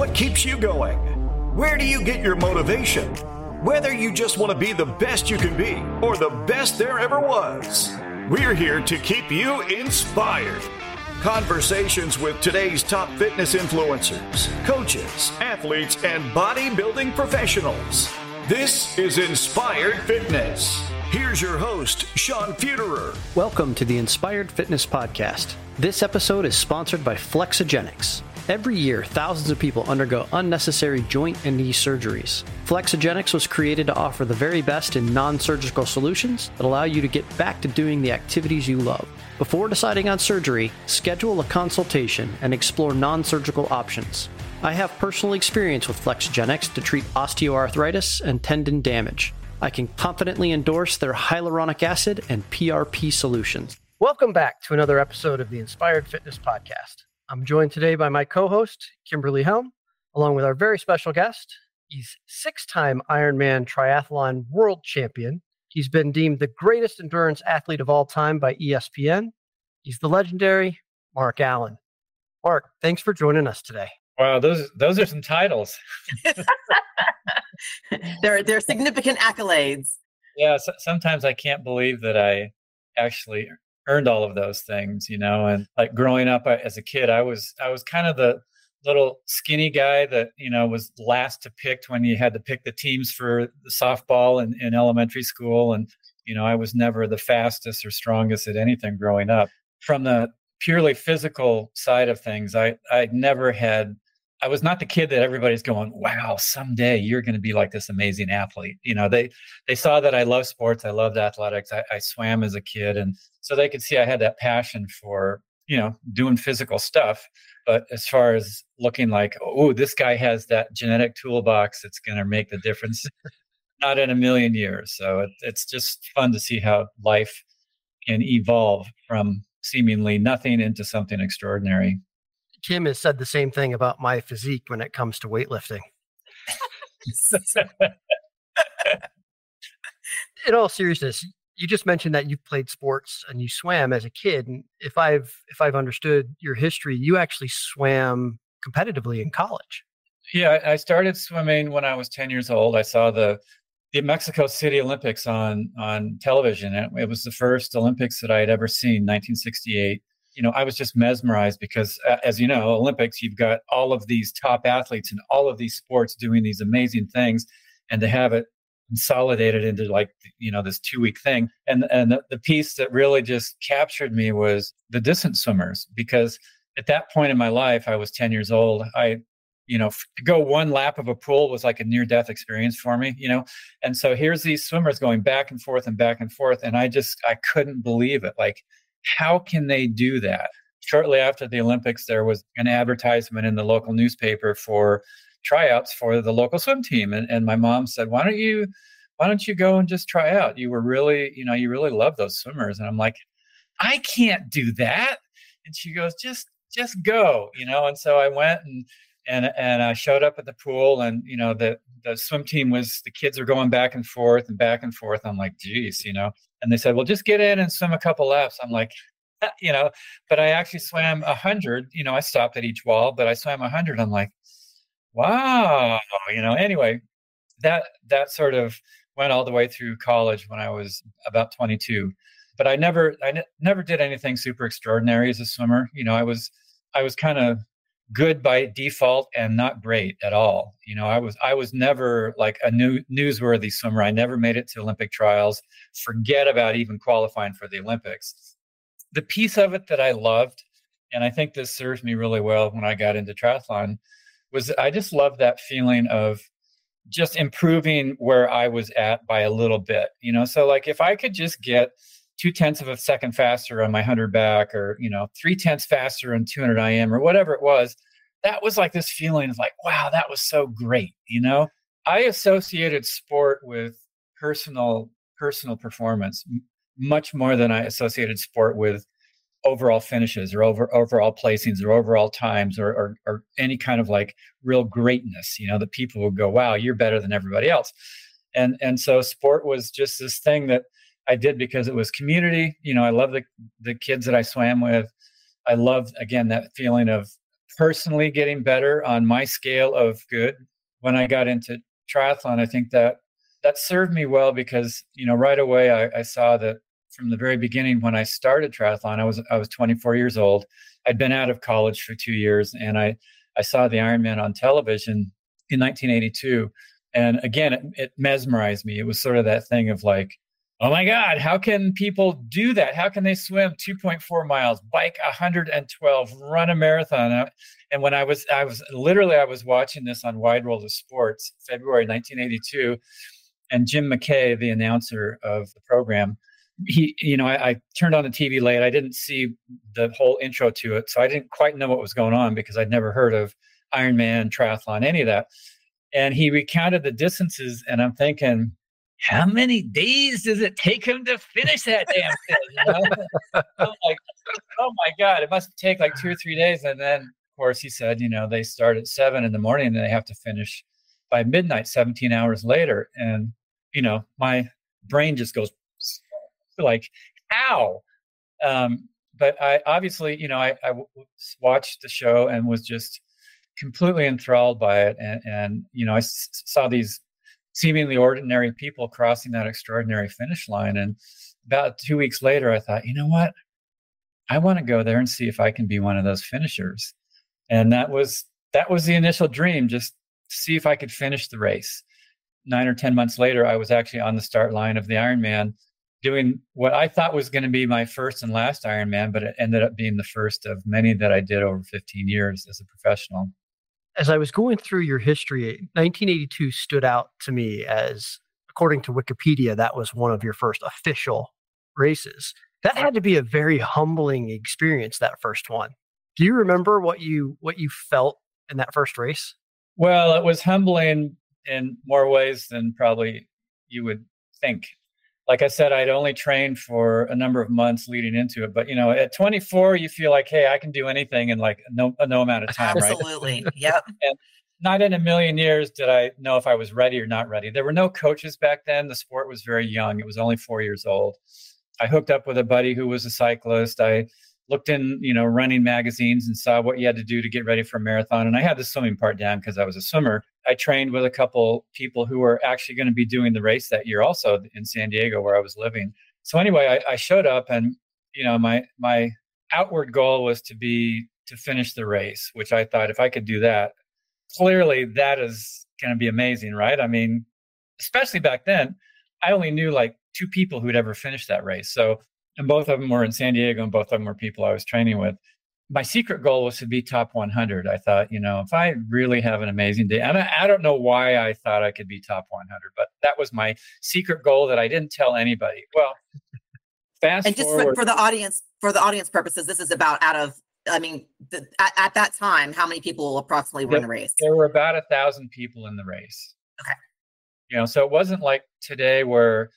What keeps you going? Where do you get your motivation? Whether you just want to be the best you can be or the best there ever was, we're here to keep you inspired. Conversations with today's top fitness influencers, coaches, athletes, and bodybuilding professionals. This is Inspired Fitness. Here's your host, Sean Feuderer. Welcome to the Inspired Fitness Podcast. This episode is sponsored by Flexogenix. Every year, thousands of people undergo unnecessary joint and knee surgeries. Flexogenix was created to offer the very best in non surgical solutions that allow you to get back to doing the activities you love. Before deciding on surgery, schedule a consultation and explore non surgical options. I have personal experience with Flexogenix to treat osteoarthritis and tendon damage. I can confidently endorse their hyaluronic acid and PRP solutions. Welcome back to another episode of the Inspired Fitness Podcast. I'm joined today by my co host, Kimberly Helm, along with our very special guest. He's six time Ironman triathlon world champion. He's been deemed the greatest endurance athlete of all time by ESPN. He's the legendary Mark Allen. Mark, thanks for joining us today. Wow, those those are some titles. they're they're significant accolades. Yeah, so, sometimes I can't believe that I actually earned all of those things, you know. And like growing up as a kid, I was I was kind of the little skinny guy that you know was last to pick when you had to pick the teams for the softball in, in elementary school and you know i was never the fastest or strongest at anything growing up from the purely physical side of things i i never had I was not the kid that everybody's going, wow, someday you're going to be like this amazing athlete. You know, they they saw that I love sports, I loved athletics, I, I swam as a kid, and so they could see I had that passion for you know doing physical stuff. But as far as looking like, oh, this guy has that genetic toolbox that's going to make the difference, not in a million years. So it, it's just fun to see how life can evolve from seemingly nothing into something extraordinary. Kim has said the same thing about my physique when it comes to weightlifting. In all seriousness, you just mentioned that you've played sports and you swam as a kid. And if I've if I've understood your history, you actually swam competitively in college. Yeah, I started swimming when I was 10 years old. I saw the the Mexico City Olympics on on television. It was the first Olympics that I had ever seen, 1968 you know, I was just mesmerized because, uh, as you know, Olympics, you've got all of these top athletes in all of these sports doing these amazing things, and to have it consolidated into like you know this two week thing, and and the, the piece that really just captured me was the distance swimmers because at that point in my life, I was ten years old. I you know to go one lap of a pool was like a near death experience for me you know? And so here's these swimmers going back and forth and back and forth and i just i couldn't believe it. Like how can they do that? Shortly after the Olympics, there was an advertisement in the local newspaper for tryouts for the local swim team. And, and my mom said, Why don't you why don't you go and just try out? You were really, you know, you really love those swimmers. And I'm like, I can't do that. And she goes, just just go, you know. And so I went and and and I showed up at the pool, and you know the the swim team was the kids are going back and forth and back and forth. I'm like, geez, you know. And they said, well, just get in and swim a couple laps. I'm like, uh, you know, but I actually swam a hundred. You know, I stopped at each wall, but I swam a hundred. I'm like, wow, you know. Anyway, that that sort of went all the way through college when I was about 22. But I never I ne- never did anything super extraordinary as a swimmer. You know, I was I was kind of good by default and not great at all. You know, I was I was never like a new newsworthy swimmer. I never made it to Olympic trials. Forget about even qualifying for the Olympics. The piece of it that I loved, and I think this serves me really well when I got into triathlon, was I just loved that feeling of just improving where I was at by a little bit. You know, so like if I could just get two tenths of a second faster on my 100 back or you know three tenths faster on 200 im or whatever it was that was like this feeling of like wow that was so great you know i associated sport with personal personal performance m- much more than i associated sport with overall finishes or over overall placings or overall times or, or, or any kind of like real greatness you know that people would go wow you're better than everybody else and and so sport was just this thing that I did because it was community. You know, I love the the kids that I swam with. I love again that feeling of personally getting better on my scale of good when I got into triathlon. I think that that served me well because you know right away I, I saw that from the very beginning when I started triathlon. I was I was 24 years old. I'd been out of college for two years, and I I saw the Ironman on television in 1982, and again it, it mesmerized me. It was sort of that thing of like oh my god how can people do that? How can they swim 2.4 miles bike 112 run a marathon? Uh, and when i was i was literally i was watching this on wide world of sports february 1982 and jim mckay the announcer of the program he you know I, I, turned on the tv late. I didn't see the whole intro to it so i didn't quite know what was going on because i'd never heard of ironman triathlon any of that. And he recounted the distances and i'm thinking how many days does it take him to finish that damn thing? You know? I'm like, oh my God, it must take like two or three days. And then, of course, he said, you know, they start at seven in the morning and they have to finish by midnight, 17 hours later. And, you know, my brain just goes like, how? Um, but I obviously, you know, I, I watched the show and was just completely enthralled by it. And, and you know, I s- saw these seemingly ordinary people crossing that extraordinary finish line. And about two weeks later, I thought, you know what? I want to go there and see if I can be one of those finishers. And that was that was the initial dream, just see if I could finish the race. Nine or ten months later, I was actually on the start line of the Ironman, doing what I thought was going to be my first and last Ironman, but it ended up being the first of many that I did over 15 years as a professional as I was going through your history, 1982 stood out to me as, according to Wikipedia, that was one of your first official races. That had to be a very humbling experience. That first one. Do you remember what you what you felt in that first race? Well, it was humbling in more ways than probably you would think like I said, I'd only trained for a number of months leading into it. But you know, at 24, you feel like, hey, I can do anything in like no no amount of time, Absolutely. right? Absolutely. Yep. and not in a million years did I know if I was ready or not ready. There were no coaches back then. The sport was very young. It was only four years old. I hooked up with a buddy who was a cyclist. I looked in, you know, running magazines and saw what you had to do to get ready for a marathon. And I had the swimming part down because I was a swimmer. I trained with a couple people who were actually going to be doing the race that year, also in San Diego, where I was living. So anyway, I, I showed up, and you know, my my outward goal was to be to finish the race, which I thought if I could do that, clearly that is going to be amazing, right? I mean, especially back then, I only knew like two people who'd ever finished that race. So and both of them were in San Diego, and both of them were people I was training with. My secret goal was to be top 100. I thought, you know, if I really have an amazing day, and I, I don't know why I thought I could be top 100, but that was my secret goal that I didn't tell anybody. Well, fast and just forward, for, the audience, for the audience purposes, this is about out of I mean, the, at, at, that time, how many people approximately were in the race? There were about a thousand people in the race. Okay. You know, so it wasn't like today where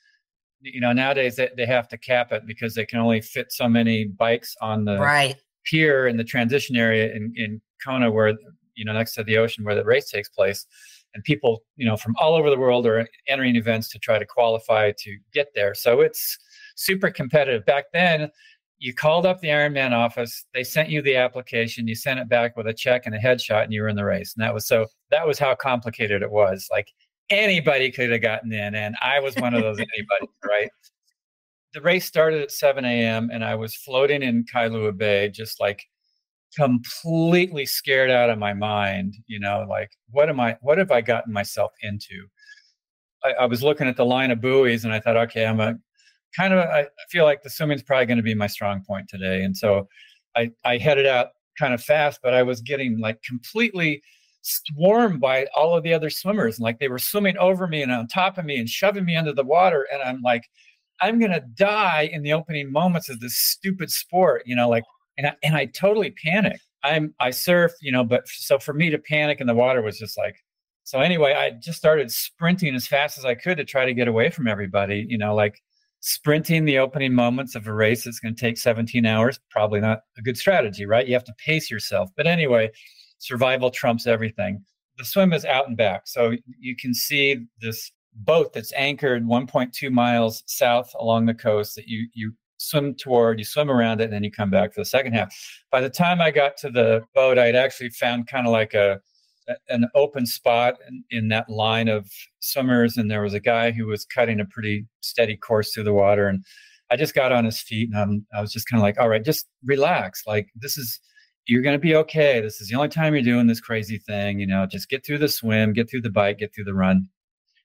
you know nowadays they, they have to cap it because they can only fit so many bikes on the right. pier in the transition area in, in Kona where you know next to the ocean where the race takes place. And people you know from all over the world are entering events to try to qualify to get there. So it's super competitive. Back then you called up the ironman office they sent you the application you sent it back with a check and a headshot and you were in the race. And that was so that was how complicated it was. Like anybody could have gotten in, and I was one of those anybody, right? The race started at 7 a.m., and I was floating in Kailua Bay, just like completely scared out of my mind. You know, like what am I? What have I gotten myself into? I, I was looking at the line of buoys, and I thought, okay, I'm a kind of. I feel like the swimming's probably going to be my strong point today, and so I I headed out kind of fast, but I was getting like completely swarmed by all of the other swimmers like they were swimming over me and on top of me and shoving me under the water and i'm like i'm gonna die in the opening moments of this stupid sport you know like and I, and I totally panicked i'm i surf you know but so for me to panic in the water was just like so anyway i just started sprinting as fast as i could to try to get away from everybody you know like sprinting the opening moments of a race that's going to take 17 hours probably not a good strategy right? You have to pace yourself. But anyway survival trumps everything. The swim is out and back. So you can see this boat that's anchored 1.2 miles south along the coast that you, you swim toward, you swim around it, and then you come back for the second half. By the time I got to the boat, I'd actually found kind of like a an open spot in, in, that line of swimmers, and there was a guy who was cutting a pretty steady course through the water, and I just got on his feet, and I'm, I was just kind of like, all right, just relax. Like this is you're going to be okay. This is the only time you're doing this crazy thing. You know, just get through the swim, get through the bike, get through the run.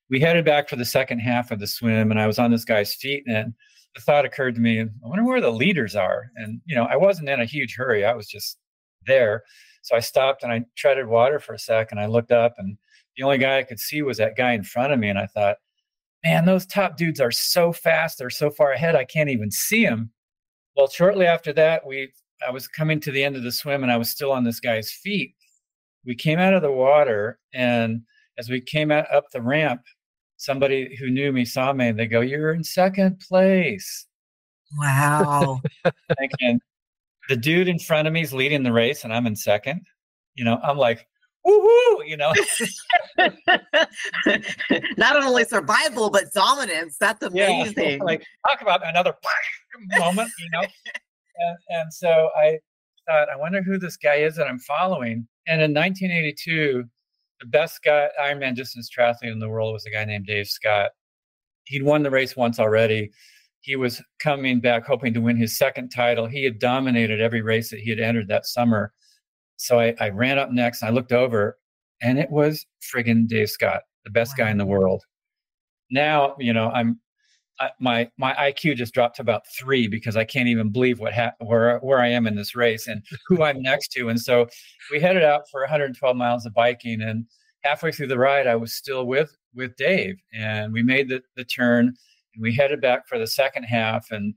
We headed back for the second half of the swim, and I was on this guy's feet, and the thought occurred to me, I wonder where the leaders are. And, you know, I wasn't in a huge hurry. I was just there. So I stopped and I treaded water for a sec and I looked up and the only guy I could see was that guy in front of me. And I thought, man, those top dudes are so fast. They're so far ahead. I can't even see them. Well, shortly after that, we I was coming to the end of the swim and I was still on this guy's feet. We came out of the water and as we came out up the ramp, somebody who knew me saw me and they go, You're in second place. Wow. Thinking the dude in front of me is leading the race and I'm in second. You know, I'm like, woohoo, you know. Not only survival, but dominance. That's amazing. Yeah, like talk about another moment, you know. And, and so I thought, I wonder who this guy is that I'm following. And in 1982, the best guy Ironman distance triathlete in the world was a guy named Dave Scott. He'd won the race once already. He was coming back hoping to win his second title. He had dominated every race that he had entered that summer. So I, I ran up next and I looked over and it was friggin' Dave Scott, the best wow. guy in the world. Now, you know, I'm I, my my IQ just dropped to about three because I can't even believe what ha- where where I am in this race and who I'm next to. And so we headed out for 112 miles of biking, and halfway through the ride, I was still with with Dave, and we made the the turn, and we headed back for the second half. And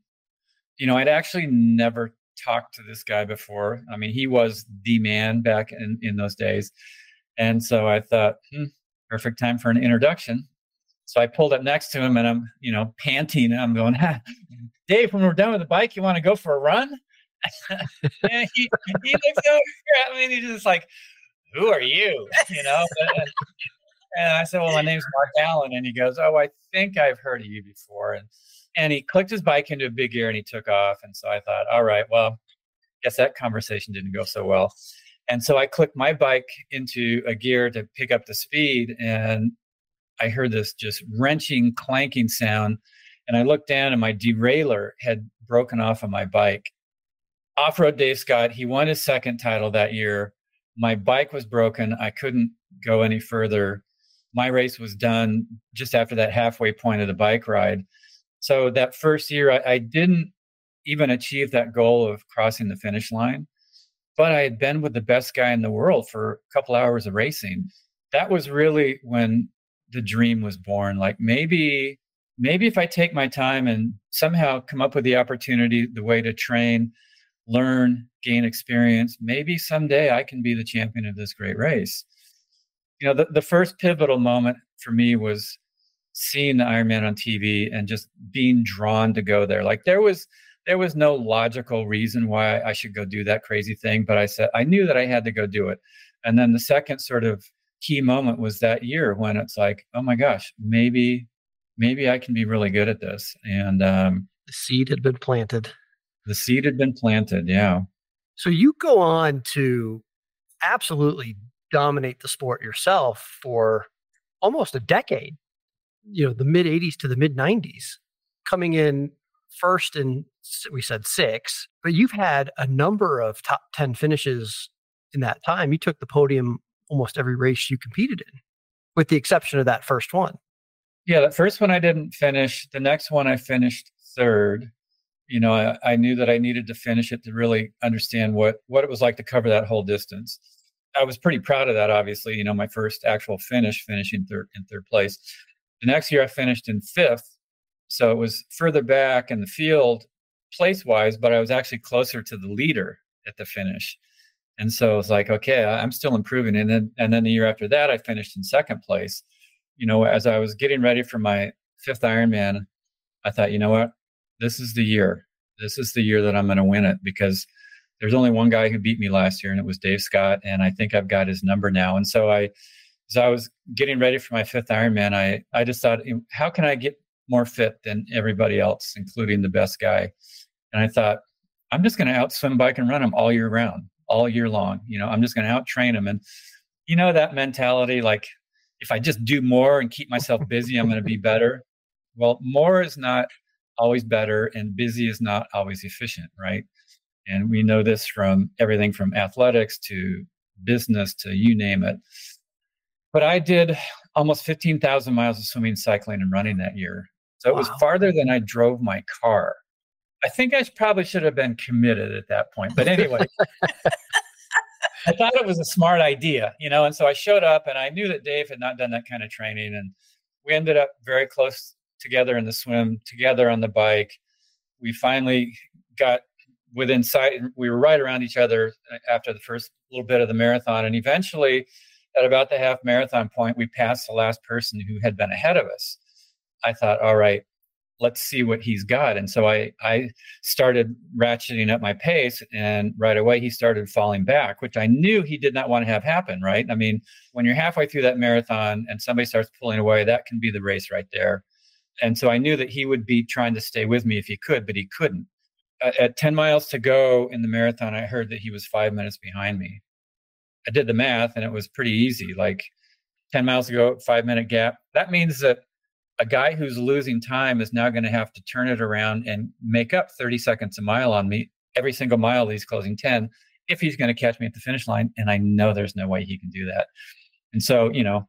you know, I'd actually never talked to this guy before. I mean, he was the man back in in those days, and so I thought, hmm, perfect time for an introduction. So I pulled up next to him and I'm, you know, panting. And I'm going, Dave, when we're done with the bike, you want to go for a run? and he, he looks over at me and he's just like, who are you? You know? And, uh, and I said, well, my name's Mark Allen. And he goes, oh, I think I've heard of you before. And, and he clicked his bike into a big gear and he took off. And so I thought, all right, well, guess that conversation didn't go so well. And so I clicked my bike into a gear to pick up the speed. And I heard this just wrenching, clanking sound. And I looked down and my derailleur had broken off of my bike. Off rode Dave Scott, he won his second title that year. My bike was broken. I couldn't go any further. My race was done just after that halfway point of the bike ride. So that first year, I, I didn't even achieve that goal of crossing the finish line. But I had been with the best guy in the world for a couple hours of racing. That was really when the dream was born like maybe maybe if i take my time and somehow come up with the opportunity the way to train learn gain experience maybe someday i can be the champion of this great race. You know the, the first pivotal moment for me was seeing the ironman on tv and just being drawn to go there. Like there was there was no logical reason why i should go do that crazy thing but i said i knew that i had to go do it. And then the second sort of key moment was that year when it's like, oh my gosh, maybe maybe I can be really good at this. And um, the seed had been planted. The seed had been planted. Yeah. So you go on to absolutely dominate the sport yourself for almost a decade. You know, the mid 80s to the mid 90s, coming in first in we said six, but you've had a number of top 10 finishes in that time. You took the podium almost every race you competed in, with the exception of that first one. Yeah, that first one I didn't finish. The next one I finished third. You know, I, I knew that I needed to finish it to really understand what what it was like to cover that whole distance. I was pretty proud of that. Obviously, you know, my first actual finish, finishing third in third place. The next year I finished in fifth, so it was further back in the field place wise, but I was actually closer to the leader at the finish. And so it's like, okay, I'm still improving. And then and then the year after that, I finished in second place. You know, as I was getting ready for my fifth Ironman, I thought, you know what, this is the year. This is the year that I'm going to win it because there's only one guy who beat me last year, and it was Dave Scott. And I think I've got his number now. And so I, as I was getting ready for my fifth Ironman, I I just thought, how can I get more fit than everybody else, including the best guy? And I thought, I'm just going to out swim, bike, and run them all year round, all year long. You know, I'm just going to out train them. And you know that mentality, like if I just do more and keep myself busy, I'm going to be better. Well, more is not always better, and busy is not always efficient, right? And we know this from everything from athletics to business to you name it. But I did almost 15,000 miles of swimming, cycling, and running that year. So it wow. was farther than I drove my car. I think I probably should have been committed at that point. But anyway, I thought it was a smart idea, you know. And so I showed up and I knew that Dave had not done that kind of training. And we ended up very close together in the swim, together on the bike. We finally got within sight. and We were right around each other uh, after the first little bit of the marathon. And eventually, at about the half marathon point, we passed the last person who had been ahead of us. I thought, all right, let's see what he's got. And so I I started ratcheting up my pace, and right away he started falling back, which I knew he did not want to have happen. Right? I mean, when you're halfway through that marathon and somebody starts pulling away, that can be the race right there. And so I knew that he would be trying to stay with me if he could, but he couldn't. At 10 miles to go in the marathon, I heard that he was five minutes behind me. I did the math and it was pretty easy. Like 10 miles to go, five minute gap. That means that a guy who's losing time is now going to have to turn it around and make up 30 seconds a mile on me every single mile he's closing 10 if he's going to catch me at the finish line. And I know there's no way he can do that. And so, you know,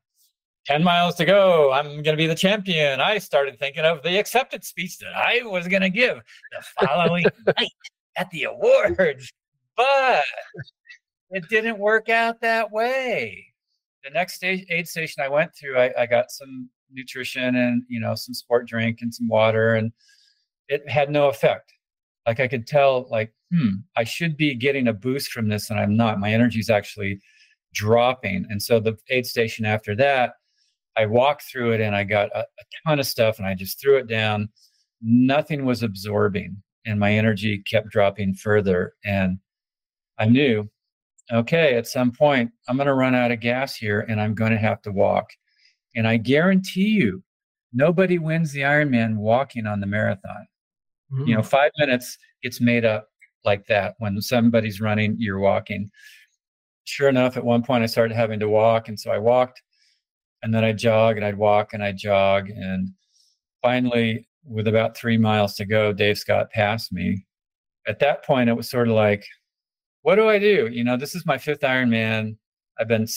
10 miles to go. I'm going to be the champion. I started thinking of the acceptance speech that I was going to give the following night at the awards. But it didn't work out that way. The next aid station I went through, I, I got some nutrition and you know some sport drink and some water and it had no effect. Like i could tell like hmm i should be getting a boost from this and i'm not. My energy is actually dropping. And so the aid station after that i walked through it and i got a, a ton of stuff and i just threw it down. Nothing was absorbing and my energy kept dropping further. And i knew okay at some point i'm going to run out of gas here and i'm going to have to walk and I guarantee you, nobody wins the Ironman walking on the marathon. Mm-hmm. You know, mm. five minutes gets made up like that. When somebody's running, you're walking. Sure enough, at one point I started having to walk. And so I walked and then I jog and I'd walk and I'd jog. And finally, with about three miles to go, Dave Scott passed me. At that point, it was sort of like, what do I do? You know, this is my fifth Ironman. I've been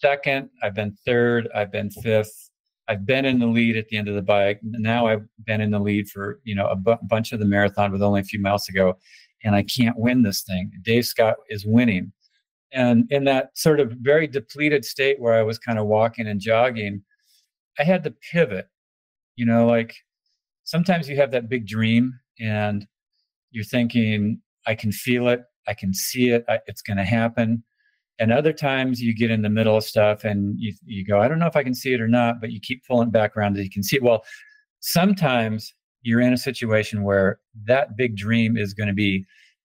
second, I've been third, I've been fifth. I've been in the lead at the end of the bike. Now I've been in the lead for you know a bu- bunch of the marathon with only a few miles to go, and I can't win this thing. Dave Scott is winning, and in that sort of very depleted state where I was kind of walking and jogging, I had to pivot. You know, like sometimes you have that big dream and you're thinking, I can feel it, I can see it, I, it's going to happen and other times you get in the middle of stuff and you, you go i don't know if i can see it or not but you keep pulling back around that you can see it. Well sometimes you're in a situation where that big dream is going to be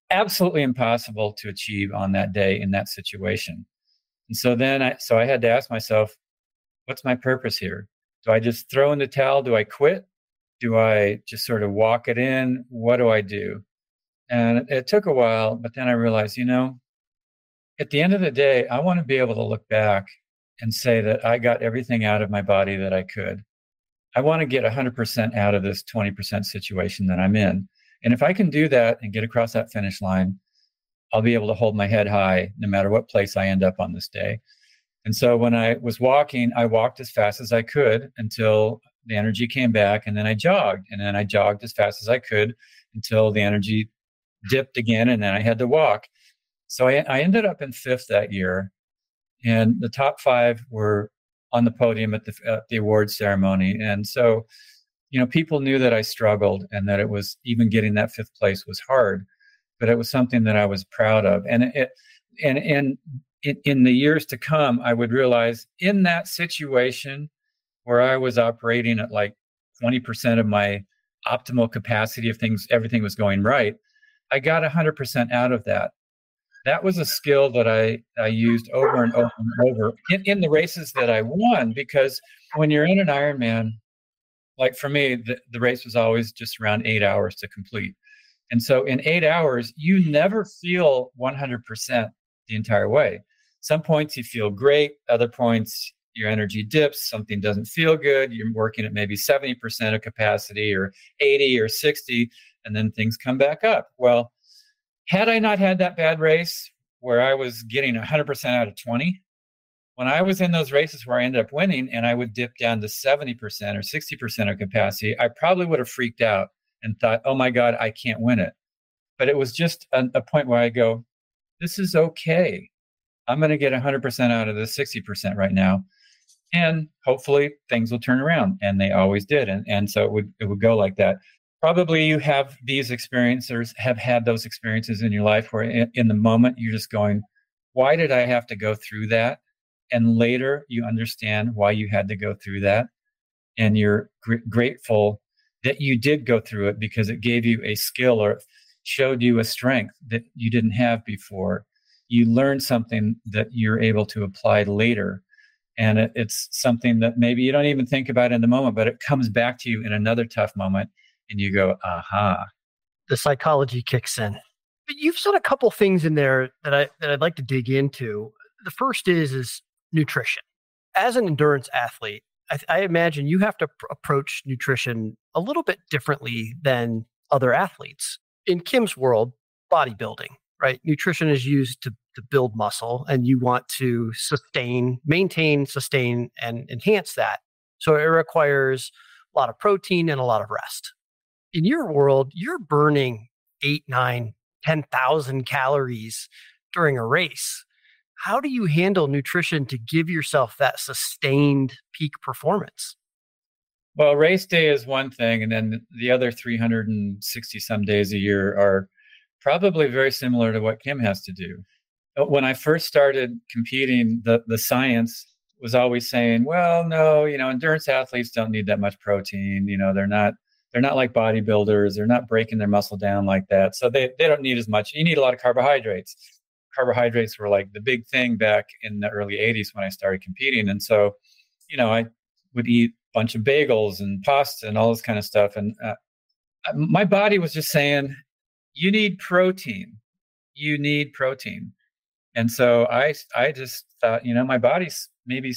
absolutely impossible to achieve on that day in that situation. And so then i so i had to ask myself what's my purpose here? Do i just throw in the towel? Do i quit? Do i just sort of walk it in? What do i do? And it took a while but then i realized you know at the end of the day, I want to be able to look back and say that I got everything out of my body that I could. I want to get 100% out of this 20% situation that I'm in. And if I can do that and get across that finish line, I'll be able to hold my head high no matter what place I end up on this day. And so when I was walking, I walked as fast as I could until the energy came back. And then I jogged. And then I jogged as fast as I could until the energy dipped again. And then I had to walk. So I, I ended up in fifth that year, and the top five were on the podium at the, at the awards ceremony. And so, you know, people knew that I struggled and that it was even getting that fifth place was hard, but it was something that I was proud of. And it, and, and in, in the years to come, I would realize in that situation where I was operating at like 20% of my optimal capacity if things, everything was going right, I got 100% out of that that was a skill that I, I used over and over and over in, in the races that I won because when you're in an Ironman, like for me, the, the race was always just around eight hours to complete. And so in eight hours, you never feel 100% the entire way. Some points you feel great, other points your energy dips, something doesn't feel good, you're working at maybe 70% of capacity or 80 or 60, and then things come back up. Well, had I not had that bad race where I was getting 100% out of 20, when I was in those races where I ended up winning and I would dip down to 70% or 60% of capacity, I probably would have freaked out and thought, oh my God, I can't win it. But it was just a, a point where I go, this is okay. I'm going to get 100% out of this 60% right now and hopefully things will turn around and they always did and, and so it would it would go like that probably you have these experiencers have had those experiences in your life where in, in the moment you're just going why did i have to go through that? And later you understand why you had to go through that. And you're gr- grateful that you did go through it because it gave you a skill or showed you a strength that you didn't have before. You learn something that you're able to apply later. And it, it's something that maybe you don't even think about in the moment but it comes back to you in another tough moment and you go aha. The psychology kicks in. But you've said a couple things in there that i that i'd like to dig into. The first is is nutrition. As an endurance athlete i, I imagine you have to pr- approach nutrition a little bit differently than other athletes. In kim's world bodybuilding right? Nutrition is used to to build muscle and you want to sustain, maintain, sustain, and enhance that. So it requires a lot of protein and a lot of rest. In your world, you're burning eight, nine, 10,000 calories during a race. How do you handle nutrition to give yourself that sustained peak performance? Well, race day is one thing, and then the other 360 some days a year are probably very similar to what Kim has to do. When I first started competing, the the science was always saying, well, no, you know, endurance athletes don't need that much protein. You know, they're not they're not like bodybuilders. They're not breaking their muscle down like that. So they, they don't need as much. You need a lot of carbohydrates. Carbohydrates were like the big thing back in the early 80s when I started competing. And so, you know, I would eat a bunch of bagels and pasta and all this kind of stuff. And uh, my body was just saying, you need protein. You need protein and so i i just thought you know my body's maybe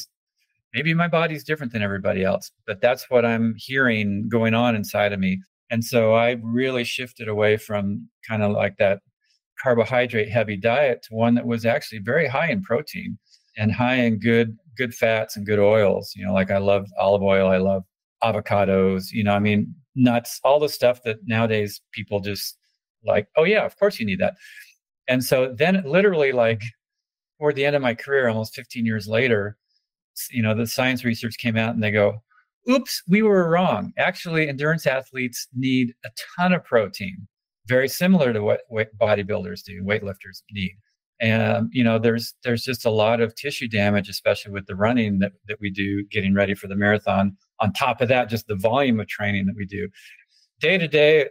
maybe my body's different than everybody else but that's what i'm hearing going on inside of me. And so i really shifted away from kind of like that carbohydrate heavy diet to one that was actually very high in protein and high in good good fats and good oils. You know like i love olive oil i love avocados you know i mean nuts all the stuff that nowadays people just like oh yeah of course you need that. And so then literally like toward the end of my career, almost 15 years later, you know, the science research came out and they go, oops, we were wrong. Actually, endurance athletes need a ton of protein, very similar to what, bodybuilders do, weightlifters need. And you know, there's there's just a lot of tissue damage, especially with the running that, that we do getting ready for the marathon. On top of that, just the volume of training that we do day to day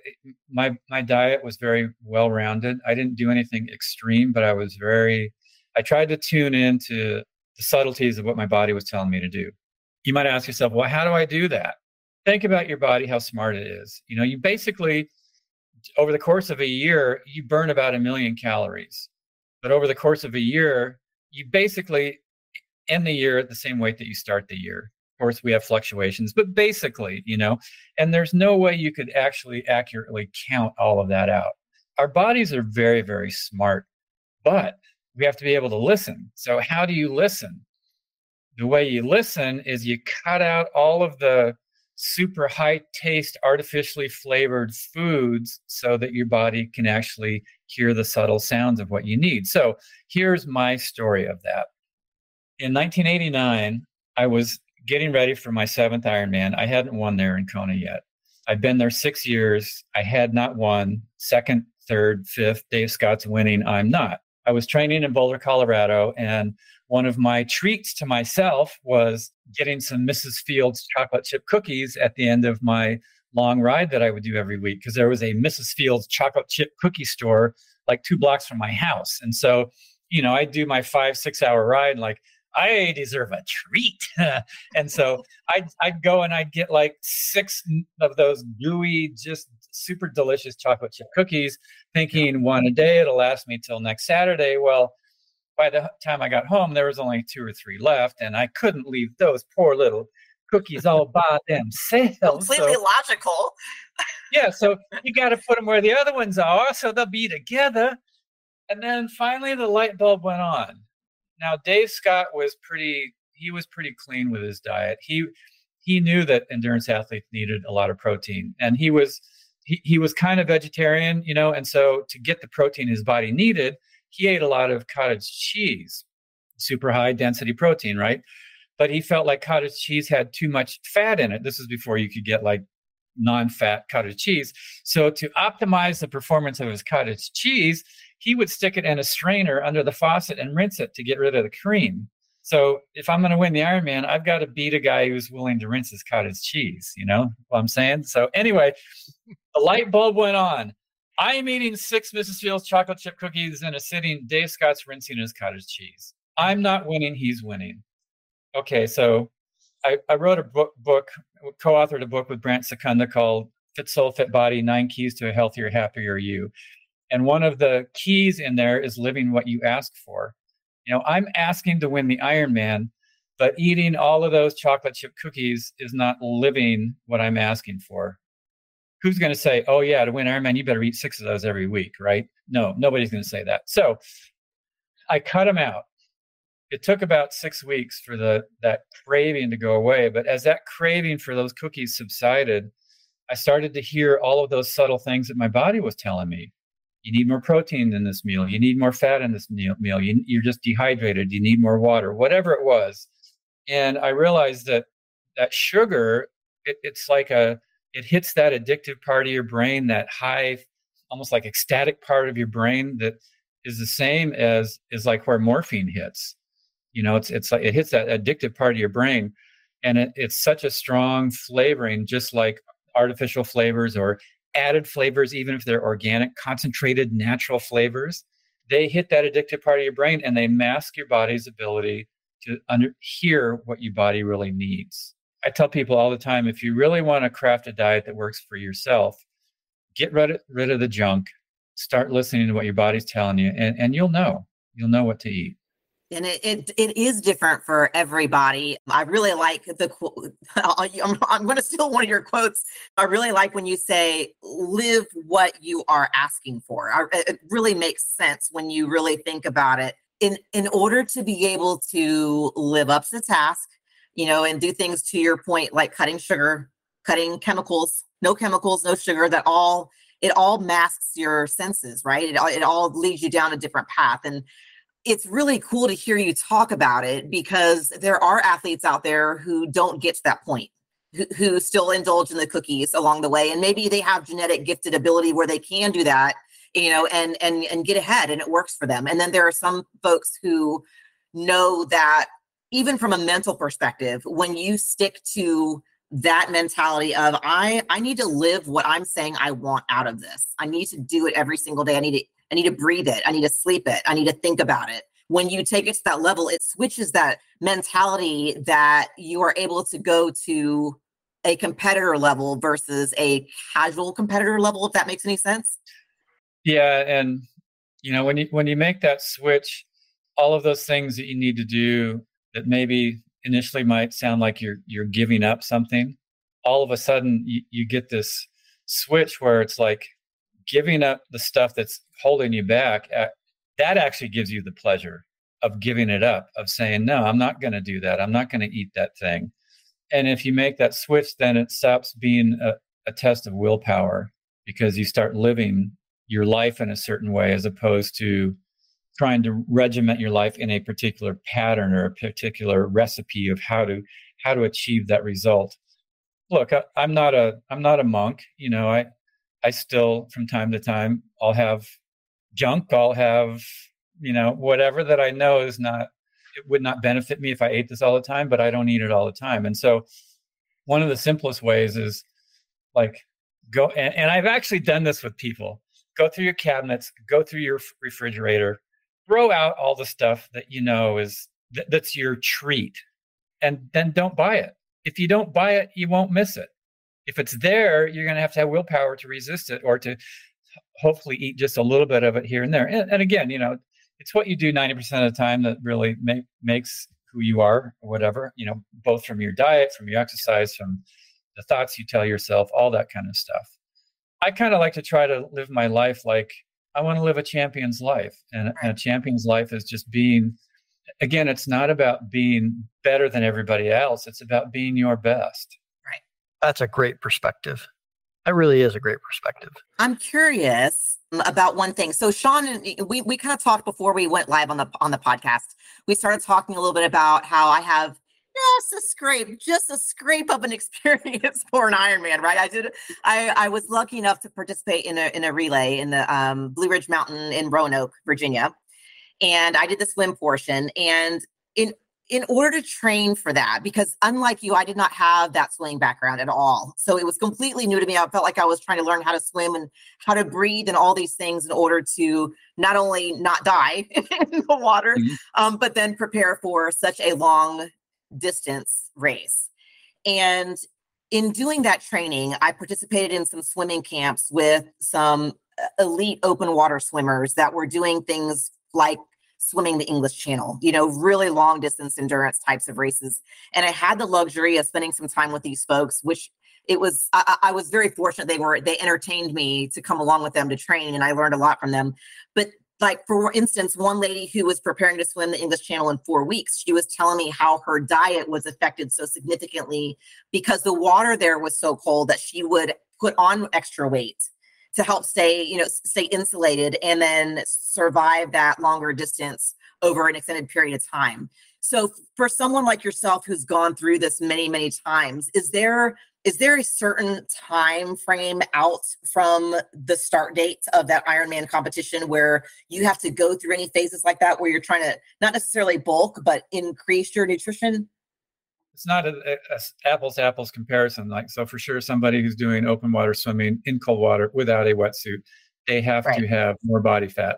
my my diet was very well rounded i didn't do anything extreme but i was very i tried to tune into the subtleties of what my body was telling me to do. You might ask yourself well how do i do that? Think about your body how smart it is. You know you basically over the course of a year you burn about a million calories. But over the course of a year you basically end the year at the same weight that you start the year. Of course, we have fluctuations, but basically, you know, and there's no way you could actually accurately count all of that out. Our bodies are very, very smart, but we have to be able to listen. So, how do you listen? The way you listen is you cut out all of the super high taste, artificially flavored foods so that your body can actually hear the subtle sounds of what you need. So, here's my story of that. In 1989, I was getting ready for my seventh Ironman. I hadn't won there in Kona yet. I'd been there six years. I had not won. Second, third, fifth, Dave Scott's winning. I'm not. I was training in Boulder, Colorado, and one of my treats to myself was getting some Mrs. Fields chocolate chip cookies at the end of my long ride that I would do every week because there was a Mrs. Fields chocolate chip cookie store like two blocks from my house. And so, you know, I'd do my five, six hour ride, like I deserve a treat. and so I'd, I'd go and I'd get like six of those gooey, just super delicious chocolate chip cookies, thinking one a day, it'll last me till next Saturday. Well, by the time I got home, there was only two or three left, and I couldn't leave those poor little cookies all by themselves. Completely so, logical. yeah, so you got to put them where the other ones are, so they'll be together. And then finally, the light bulb went on. Now, Dave Scott was pretty. He was pretty clean with his diet. He he knew that endurance athletes needed a lot of protein, and he was he, he was kind of vegetarian, you know. And so, to get the protein his body needed, he ate a lot of cottage cheese, super high density protein, right? But he felt like cottage cheese had too much fat in it. This is before you could get like non fat cottage cheese. So, to optimize the performance of his cottage cheese, he would stick it in a strainer under the faucet and rinse it to get rid of the cream. So, if I'm going to win the Ironman, I've got to beat a guy who's willing to rinse his cottage cheese. You know what I'm saying? So, anyway, the light bulb went on. I am eating six Mrs. Fields chocolate chip cookies in a sitting. Dave Scott's rinsing his cottage cheese. I'm not winning. He's winning. Okay, so I, I wrote a book, book, co-authored a book with Brant Secunda called Fit Soul, Fit Body, Nine Keys to a Healthier, Happier You. And one of the keys in there is living what you ask for. You know, I'm asking to win the Ironman, but eating all of those chocolate chip cookies is not living what I'm asking for. Who's going to say, oh, yeah, to win Ironman, you better eat six of those every week, right? No, nobody's going to say that. So I cut them out it took about six weeks for the that craving to go away but as that craving for those cookies subsided i started to hear all of those subtle things that my body was telling me you need more protein in this meal you need more fat in this meal. You, you're just dehydrated you need more water whatever it was and i realized that that sugar it, it's like a it hits that addictive part of your brain that high almost like ecstatic part of your brain that is the same as is like where morphine hits you know, it's it's like it hits that addictive part of your brain, and it, it's such a strong flavoring, just like artificial flavors or added flavors, even if they're organic, concentrated, natural flavors. They hit that addictive part of your brain, and they mask your body's ability to under, hear what your body really needs. I tell people all the time if you really want to craft a diet that works for yourself, get rid of, rid of the junk, start listening to what your body's telling you, and, and you'll know. You'll know what to eat and it, it, it is different for everybody. I really like the I'm, I'm going to steal one of your quotes. I really like when you say live what you are asking for. I, it really makes sense when you really think about it. In in order to be able to live up to the task, you know, and do things to your point like cutting sugar, cutting chemicals, no chemicals, no sugar that all it all masks your senses, right? It, it all leads you down a different path. And it's really cool to hear you talk about it because there are athletes out there who don't get to that point who, who still indulge in the cookies along the way and maybe they have genetic gifted ability where they can do that you know and and and get ahead and it works for them and then there are some folks who know that even from a mental perspective when you stick to that mentality of i i need to live what i'm saying i want out of this i need to do it every single day i need to I need to breathe it. I need to sleep it. I need to think about it. When you take it to that level, it switches that mentality that you are able to go to a competitor level versus a casual competitor level, if that makes any sense. Yeah. And you know, when you when you make that switch, all of those things that you need to do that maybe initially might sound like you're you're giving up something, all of a sudden you, you get this switch where it's like giving up the stuff that's holding you back, uh, that actually gives you the pleasure of giving it up, of saying, no, I'm not going to do that. I'm not going to eat that thing. And if you make that switch, then it stops being a, a test of willpower because you start living your life in a certain way as opposed to trying to regiment your life in a particular pattern or a particular recipe of how to how to achieve that result. Look I, am not a i'm not a monk you know i i still from time to time i'll have junk i'll have you know whatever that i know is not it would not benefit me if i ate this all the time but i don't eat it all the time. And so one of the simplest ways is like go and, and i've actually done this with people. Go through your cabinets go through your refrigerator throw out all the stuff that you know is th- that's your treat and then don't buy it if you don't buy it you won't miss it if it's there, you're going to have to have willpower to resist it or to hopefully eat just a little bit of it here and there. And, and again, you know, it's what you do 90% of the time that really make, makes who you are or whatever, you know, both from your diet, from your exercise, from the thoughts you tell yourself, all that kind of stuff. I kind of like to try to live my life like I want to live a champion's life. And, and a champion's life is just being, again, it's not about being better than everybody else, it's about being your best. Right. That's a great perspective. That really is a great perspective. I'm curious about one thing. So Sean, we we kind of talked before we went live on the on the podcast. We started talking a little bit about how I have just a scrape, just a scrape of an experience for an Ironman, right? I did. I I was lucky enough to participate in a in a relay in the um, Blue Ridge Mountain in Roanoke, Virginia, and I did the swim portion. And in in order to train for that, because unlike you, I did not have that swimming background at all. So it was completely new to me. I felt like I was trying to learn how to swim and how to breathe and all these things in order to not only not die in the water, mm-hmm. um, but then prepare for such a long distance race. And in doing that training, I participated in some swimming camps with some uh, elite open water swimmers that were doing things like swimming the English Channel, you know, really long distance endurance types of races. And I had the luxury of spending some time with these folks, which it was I, I, was very fortunate they were they entertained me to come along with them to train and I learned a lot from them. But like for instance, one lady who was preparing to swim the English Channel in four weeks, she was telling me how her diet was affected so significantly because the water there was so cold that she would put on extra weight to help stay, you know, stay insulated and then survive that longer distance over an extended period of time. So for someone like yourself who's gone through this many, many times, is there is there a certain time frame out from the start date of that Ironman competition where you have to go through any phases like that where you're trying to not necessarily bulk but increase your nutrition? it's not a, a, apples to apples comparison. Like so, for sure, somebody who's doing open water swimming in cold water without a wetsuit, they have right. to have more body fat.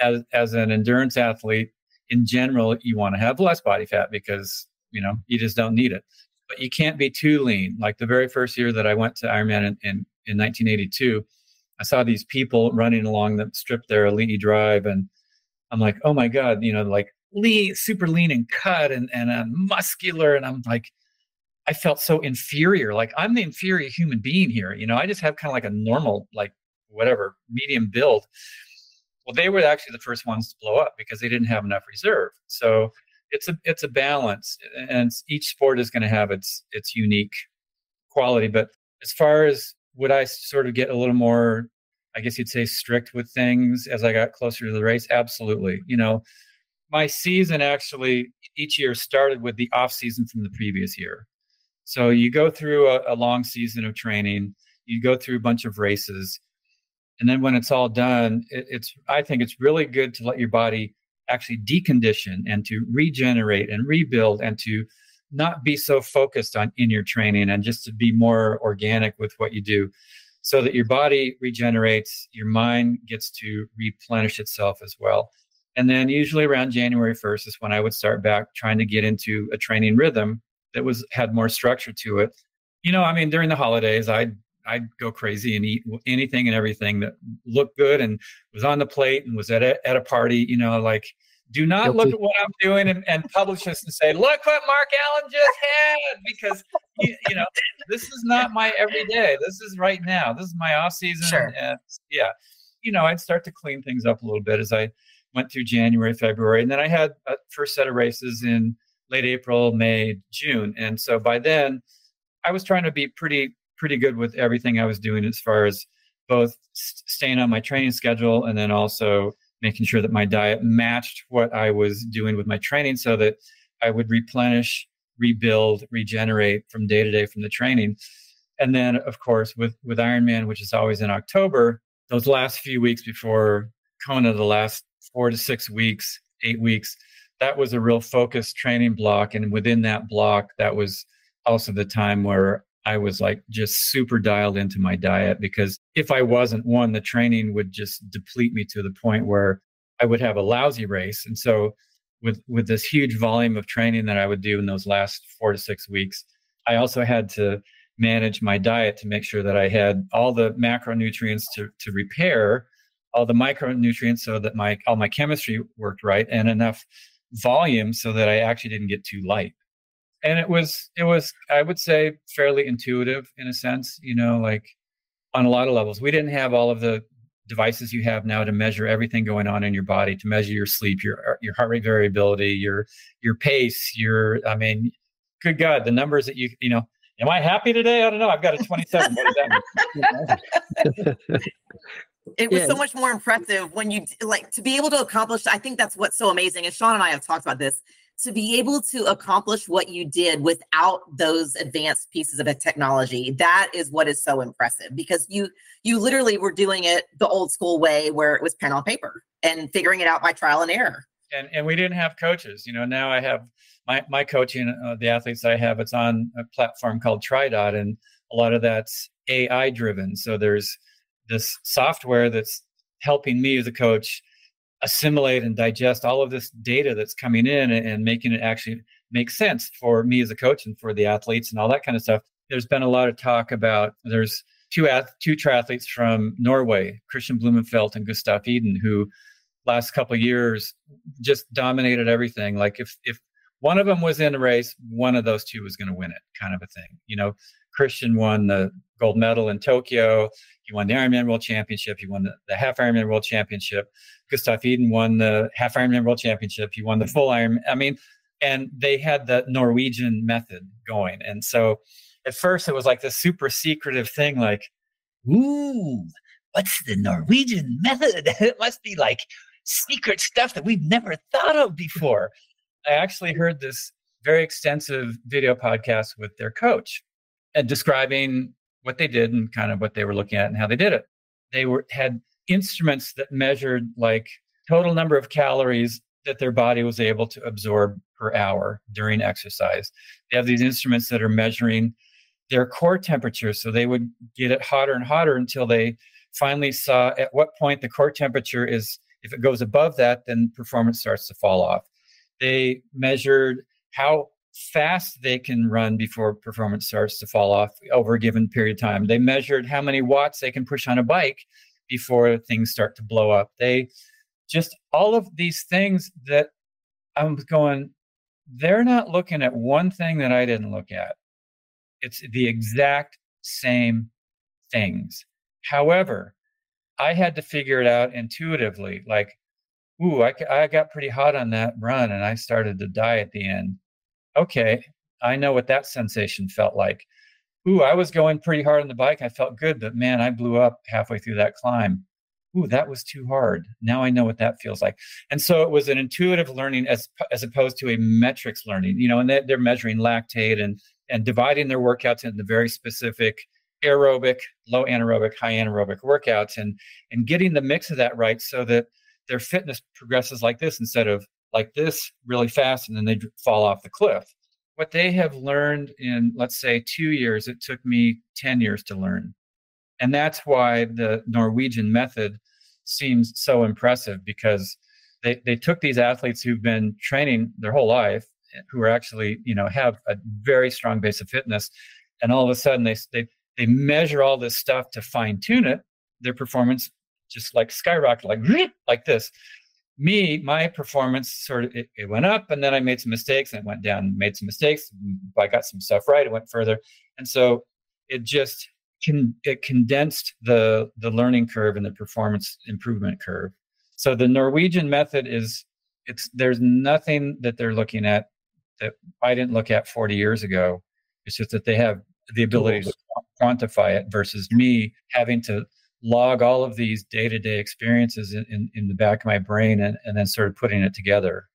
As as an endurance athlete, in general, you want to have less body fat because you know you just don't need it. But you can't be too lean. Like the very first year that I went to Ironman in, in, in 1982, I saw these people running along the strip there, Ali'i Drive, and I'm like, oh my god, you know, like lean, super lean and cut and, and uh, muscular. And I'm like, I felt so inferior. Like I'm the inferior human being here. You know, I just have kind of like a normal, like whatever, medium build. Well, they were actually the first ones to blow up because they didn't have enough reserve. So it's a it's a balance, and each sport is going to have its its unique quality. But as far as would I sort of get a little more, I guess you'd say, strict with things as I got closer to the race? Absolutely. You know, my season actually each year started with the off season from the previous year. So you go through a, a, long season of training, you go through a bunch of races, and then when it's all done, it, it's I think it's really good to let your body actually decondition and to regenerate and rebuild and to not be so focused on in your training and just to be more organic with what you do so that your body regenerates your mind gets to replenish itself as well and then usually around January 1st is when I would start back trying to get into a training rhythm that was had more structure to it. You know, I mean, during the holidays, I'd I'd go crazy and eat anything and everything that looked good and was on the plate and was at a, at a party. You know, like do not Guilty. look at what I'm doing and, and publish this and say, look what Mark Allen just had, because you, you, know this is not my everyday. This is right now. This is my off season. Sure. And yeah, you know, I'd start to clean things up a little bit as I went through January, February, and then I had a first set of races in late April, May, June, and so by then I was trying to be pretty pretty good with everything I was doing as far as both staying on my training schedule and then also making sure that my diet matched what I was doing with my training so that I would replenish, rebuild, regenerate from day to day from the training. And then of course with with Ironman, which is always in October, those last few weeks before Kona, the last four to six weeks, eight weeks, that was a real focused training block. And within that block, that was also the time where I was like just super dialed into my diet because if I wasn't, one, the training would just deplete me to the point where I would have a lousy race. And so with with this huge volume of training that I would do in those last four to six weeks, I also had to manage my diet to make sure that I had all the macronutrients to, to repair all the micronutrients so that my all my chemistry worked right and enough volume so that I actually didn't get too light. And it was it was I would say fairly intuitive in a sense, you know, like on a lot of levels. We didn't have all of the devices you have now to measure everything going on in your body, to measure your sleep, your uh, your heart rate variability, your your pace, your I mean, good God, the numbers that you you know Am I happy today? I don't know. I've got a 27. what does that mean? it was yeah. so much more impressive when you like to be able to accomplish. I think that's what's so amazing. And Sean and I have talked about this to be able to accomplish what you did without those advanced pieces of technology that is what is so impressive because you you literally were doing it the old school way where it was pen on paper and figuring it out by trial and error and and we didn't have coaches you know now i have my my coaching uh, the athletes I have it's on a platform called TriDot, and a lot of that's AI driven. So there's this software that's helping me as a coach assimilate and digest all of this data that's coming in and, and making it actually make sense for me as a coach and for the athletes and all that kind of stuff. There's been a lot of talk about there's two ath- two triathletes from Norway, Kristian Blummenfelt and Gustav Iden, who last couple years just dominated everything. Like if if one of them was in a race, one of those two was going to win it, kind of a thing. You know, Kristian won the gold medal in Tokyo. He won the Ironman World Championship. He won the, the half Ironman World Championship. Gustav Iden won the half Ironman World Championship. He won the full Ironman. I mean, and they had the Norwegian method going. And so at first it was like this super secretive thing, like, ooh, what's the Norwegian method? it must be like secret stuff that we've never thought of before. I actually heard this very extensive video podcast with their coach and describing what they did and kind of what they were looking at and how they did it. They were had instruments that measured like total number of calories that their body was able to absorb per hour during exercise. They have these instruments that are measuring their core temperature. So they would get it hotter and hotter until they finally saw at what point the core temperature is, if it goes above that, then performance starts to fall off. They measured how fast they can run before performance starts to fall off over a given period of time. They measured how many watts they can push on a bike before things start to blow up. They just all of these things that I'm going, they're not looking at one thing that I didn't look at. It's the exact same things. However, I had to figure it out intuitively. Like, ooh, I, I got pretty hot on that run and I started to die at the end. Okay, I know what that sensation felt like. Ooh, I was going pretty hard on the bike. I felt good, but man, I blew up halfway through that climb. Ooh, that was too hard. Now I know what that feels like. And so it was an intuitive learning as as opposed to a metrics learning. You know, and they, they're measuring lactate and and dividing their workouts into very specific aerobic, low anaerobic, high anaerobic workouts, and and getting the mix of that right so that their fitness progresses like this instead of like this really fast and then they fall off the cliff. What they have learned in, let's say, two years, it took me 10 years to learn. And that's why the Norwegian method seems so impressive because they, they took these athletes who've been training their whole life, eh, who are actually, you know, have a very strong base of fitness. And all of a sudden they, they, they measure all this stuff to fine tune it, their performance just like skyrocket, like like this. Me, my performance sort of it, it, went up, and then I made some mistakes, and it went down. Made some mistakes. but I got some stuff right. It went further, and so it just can it condensed the the learning curve and the performance improvement curve. So the Norwegian method is it's there's nothing that they're looking at that I didn't look at 40 years ago. It's just that they have the ability to quantify it versus me having to log all of these day-to-day experiences in, in, in, the back of my brain and, and then sort of putting it together.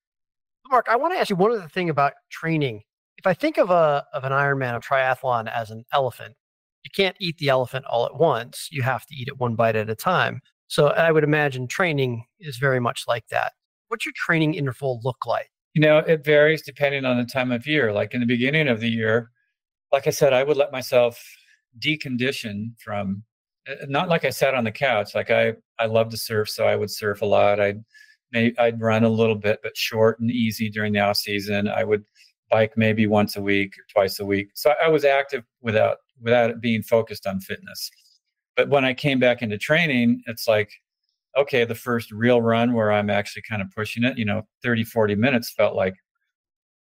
Mark i want to ask you one other thing about training. If i think of a of an ironman a triathlon as an elephant you can't eat the elephant all at once. You have to eat it one bite at a time. So i would imagine training is very much like that. What's your training interval look like? You know it varies depending on the time of year. Like in the beginning of the year like i said i would let myself decondition from Uh, not like I sat on the couch. Like I, I love to surf, so I would surf a lot. I'd, I'd run a little bit, but short and easy during the off season. I would bike maybe once a week or twice a week. So I was active without without it being focused on fitness. But when I came back into training, it's like, okay, the first real run where I'm actually kind of pushing it, you know, 30, 40 minutes felt like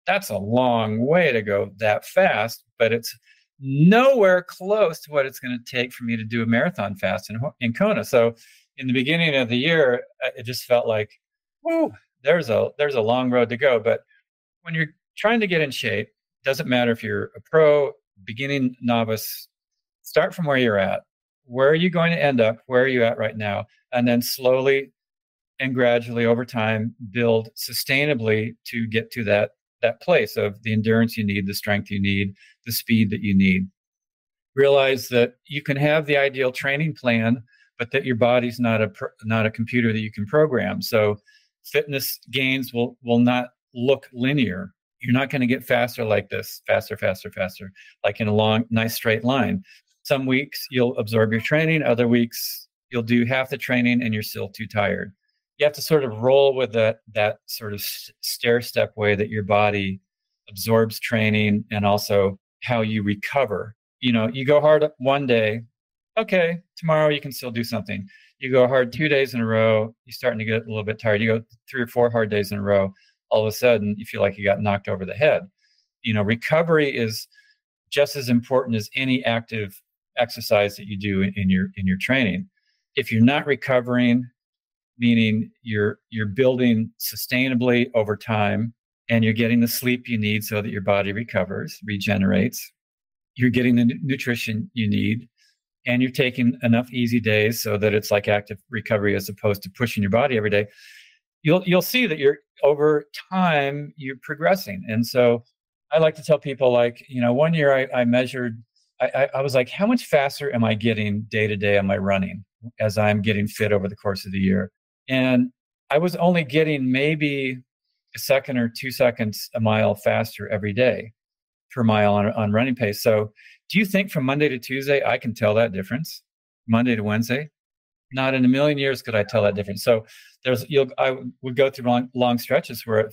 that's a long way to go that fast, but it's nowhere close to what it's going to take for me to do a marathon fast in, in Kona. So in the beginning of the year, uh, it just felt like, whoo, there's a there's a long road to go. But when you're trying to get in shape, doesn't matter if you're a pro, beginning, novice, start from where you're at. Where are you going to end up? Where are you at right now? And then slowly and gradually over time build sustainably to get to that that place of the endurance you need, the strength you need, the speed that you need. Realize that you can have the ideal training plan, but that your body's not a not a computer that you can program. So fitness gains will will not look linear. You're not going to get faster like this, faster, faster, faster, like in a long, nice straight line. Some weeks you'll absorb your training, other weeks you'll do half the training and you're still too tired you have to sort of roll with that that sort of stair step way that your body absorbs training and also how you recover. You know you go hard one day okay tomorrow you can still do something. You go hard two days in a row you're starting to get a little bit tired. You go three or four hard days in a row all of a sudden you feel like you got knocked over the head. You know recovery is just as important as any active exercise that you do in, in your in your training. If you're not recovering meaning you're you're building sustainably over time and you're getting the sleep you need so that your body recovers regenerates. You're getting the nutrition you need and you're taking enough easy days so that it's like active recovery as opposed to pushing your body every day. You'll you'll see that you're over time you're progressing. And so i like to tell people like you know one year i, I measured I, I was like how much faster am i getting day to day Am I running as i'm getting fit over the course of the year and I was only getting maybe a second or two seconds a mile faster every day per mile on, on running pace. So, do you think from Monday to Tuesday I can tell that difference? Monday to Wednesday? Not in a million years could I tell that difference. So, there's you'll I would go through long, long stretches where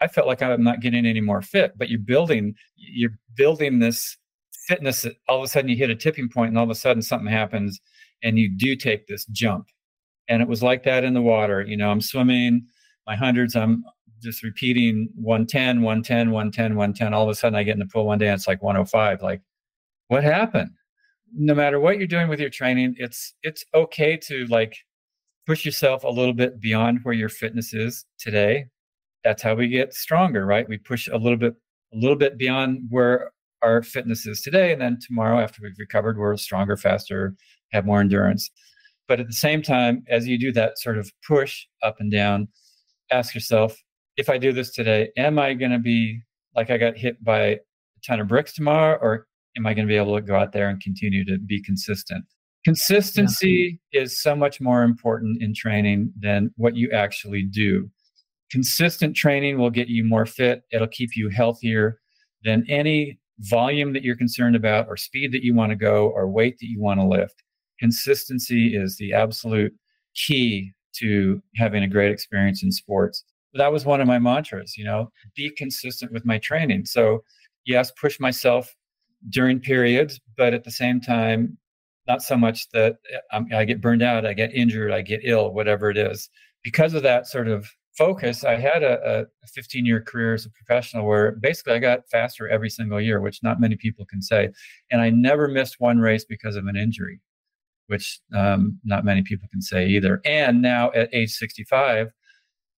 I felt like I'm not getting any more fit, but you're building you're building this fitness. All of a sudden, you hit a tipping point, and all of a sudden something happens, and you do take this jump and it was like that in the water you know i'm swimming my hundreds i'm just repeating 110 110 110 110 all of a sudden i get in the pool one day and it's like 105 like what happened? No matter what you're doing with your training it's it's okay to like push yourself a little bit beyond where your fitness is today. That's how we get stronger right? We push a little bit a little bit beyond where our fitness is today and then tomorrow after we've recovered we're stronger faster have more endurance but at the same time, as you do that sort of push up and down, ask yourself, if I do this today, am I going to be like I got hit by a ton of bricks tomorrow, or am I going to be able to go out there and continue to be consistent? Consistency yeah. is so much more important in training than what you actually do. Consistent training will get you more fit, it'll keep you healthier than any volume that you're concerned about, or speed that you want to go, or weight that you want to lift consistency is the absolute key to having a great experience in sports. That was one of my mantras, you know, be consistent with my training. So, yes, push myself during periods, but at the same time, not so much that um, I get burned out, I get injured, I get ill, whatever it is. Because of that sort of focus, I had a, a 15 year career as a professional where basically I got faster every single year, which not many people can say. And I never missed one race because of an injury which um, not many people can say either. And now at age 65,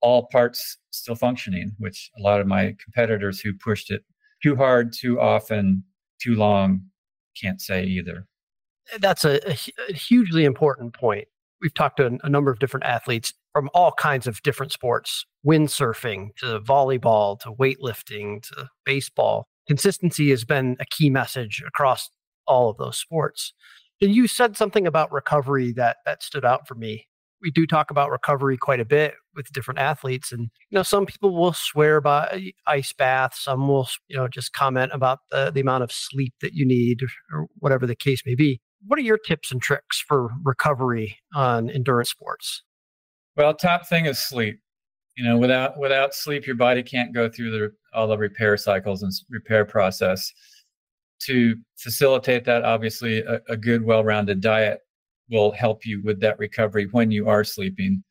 all parts still functioning, which a lot of my competitors who pushed it too hard, too often, too long can't say either. That's a, a hugely important point. We've talked to a number of different athletes from all kinds of different sports windsurfing to volleyball to weightlifting to baseball. Consistency has been a key message across all of those sports. And you said something about recovery that that stood out for me. We do talk about recovery quite a bit with different athletes, and you know, some people will swear by ice baths. Some will, you know, just comment about the, the amount of sleep that you need, or whatever the case may be. What are your tips and tricks for recovery on endurance sports? Well, top thing is sleep. You know, without without sleep, your body can't go through the all the repair cycles and repair process to facilitate that, obviously, a, a good, well rounded diet will help you with that recovery when you are sleeping.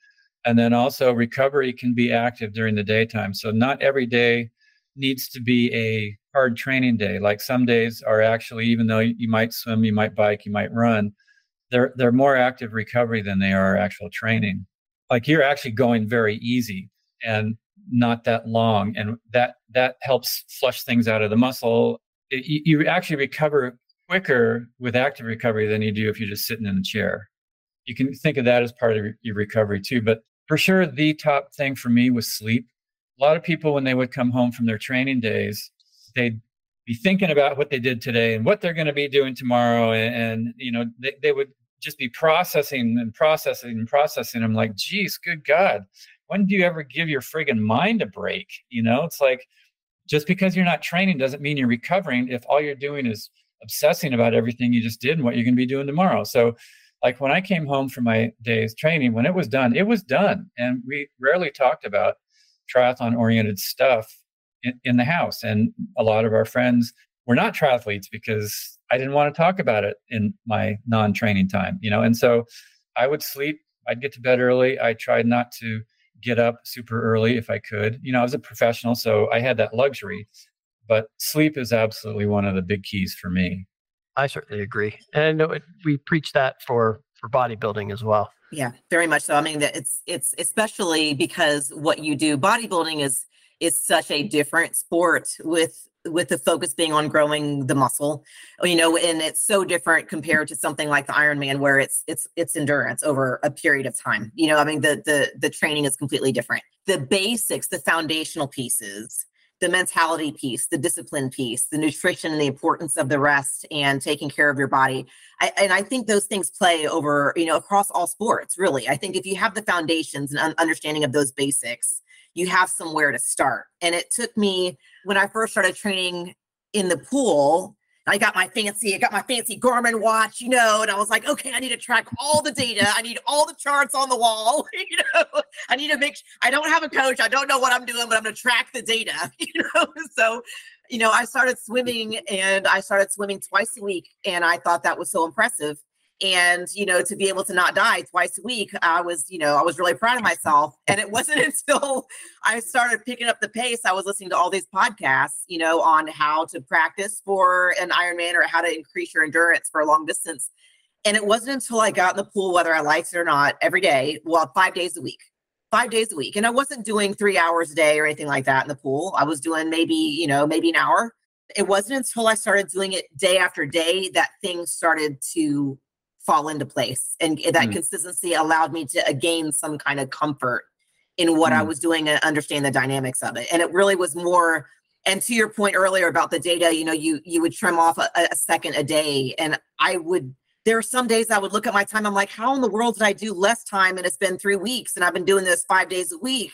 And then also, recovery can be active during the daytime. So, not every day needs to be a hard training day. Like some days are actually, even though you might swim, you might bike, you might run, they're, they're more active recovery than they are actual training. Like you're actually going very easy and not that long. And that, that helps flush things out of the muscle. It, you actually recover quicker with active recovery than you do if you're just sitting in a chair. You can think of that as part of your recovery too. But for sure, the top thing for me was sleep. A lot of people, when they would come home from their training days, they'd be thinking about what they did today and what they're going to be doing tomorrow. And, and you know, they, they would just be processing and processing and processing. I'm like, geez, good God, when do you ever give your friggin' mind a break? You know, it's like just because you're not training doesn't mean you're recovering if all you're doing is obsessing about everything you just did and what you're going to be doing tomorrow. So, like when I came home from my day's training, when it was done, it was done. And we rarely talked about triathlon oriented stuff in, in, the house. And a lot of our friends were not triathletes because I didn't want to talk about it in my non training time, you know. And so I would sleep, I'd get to bed early. I tried not to get up super early if I could. You know, I was a professional, so I had that luxury but sleep is absolutely one of the big keys for me. I certainly agree, and I know it, we preach that for for bodybuilding as well. Yeah, very much so. I mean, it's it's especially because what you do, bodybuilding is is such a different sport with with the focus being on growing the muscle you know and it's so different compared to something like the ironman where it's it's it's endurance over a period of time you know i mean the the the training is completely different the basics the foundational pieces the mentality piece, the discipline piece, the nutrition and the importance of the rest and taking care of your body. I, and I think those things play over, you know, across all sports, really. I think if you have the foundations and un- understanding of those basics, you have somewhere to start. And it took me when I first started training in the pool, I got my fancy, I got my fancy Garmin watch, you know, and I was like, okay, I need to track all the data. I need all the charts on the wall. You know, I need to make. I don't have a coach. I don't know what I'm doing, but I'm to track the data. You know, so you know, I started swimming, and I started swimming twice a week, and I thought that was so impressive and you know to be able to not die twice a week i was you know i was really proud of myself. And it wasn't until i started picking up the pace i was listening to all these podcasts you know on how to practice for an ironman or how to increase your endurance for a long distance. And it wasn't until i got in the pool whether i liked it or not every day well five days a week five days a week. And i wasn't doing three hours a day or anything like that in the pool. I was doing maybe you know maybe an hour. It wasn't until i started doing it day after day that things started to fall into place. And that mm. consistency allowed me to gain some kind of comfort in what mm. I was doing and understand the dynamics of it. And it really was more and to your point earlier about the data, you know, you you would trim off a, a second a day and I would there are some days I would look at my time. I'm like, how in the world did I do less time? And it's been three weeks and I've been doing this five days a week.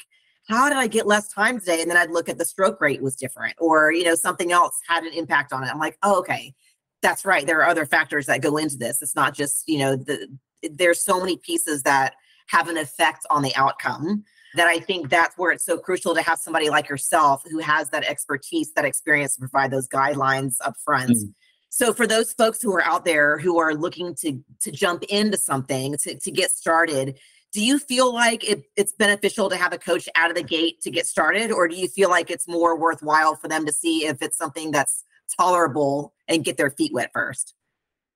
How did I get less time today? And then I'd look at the stroke rate was different or, you know, something else had an impact on it. I'm like, oh, okay that's right. There are other factors that go into this. It's not just, you know, the there's so many pieces that have an effect on the outcome that I think that's where it's so crucial to have somebody like yourself who has that expertise, that experience to provide those guidelines up front. Mm. So for those folks who are out there who are looking to to jump into something to, to get started, do you feel like it, it's beneficial to have a coach out of the gate to get started, or do you feel like it's more worthwhile for them to see if it's something that's tolerable and get their feet wet first.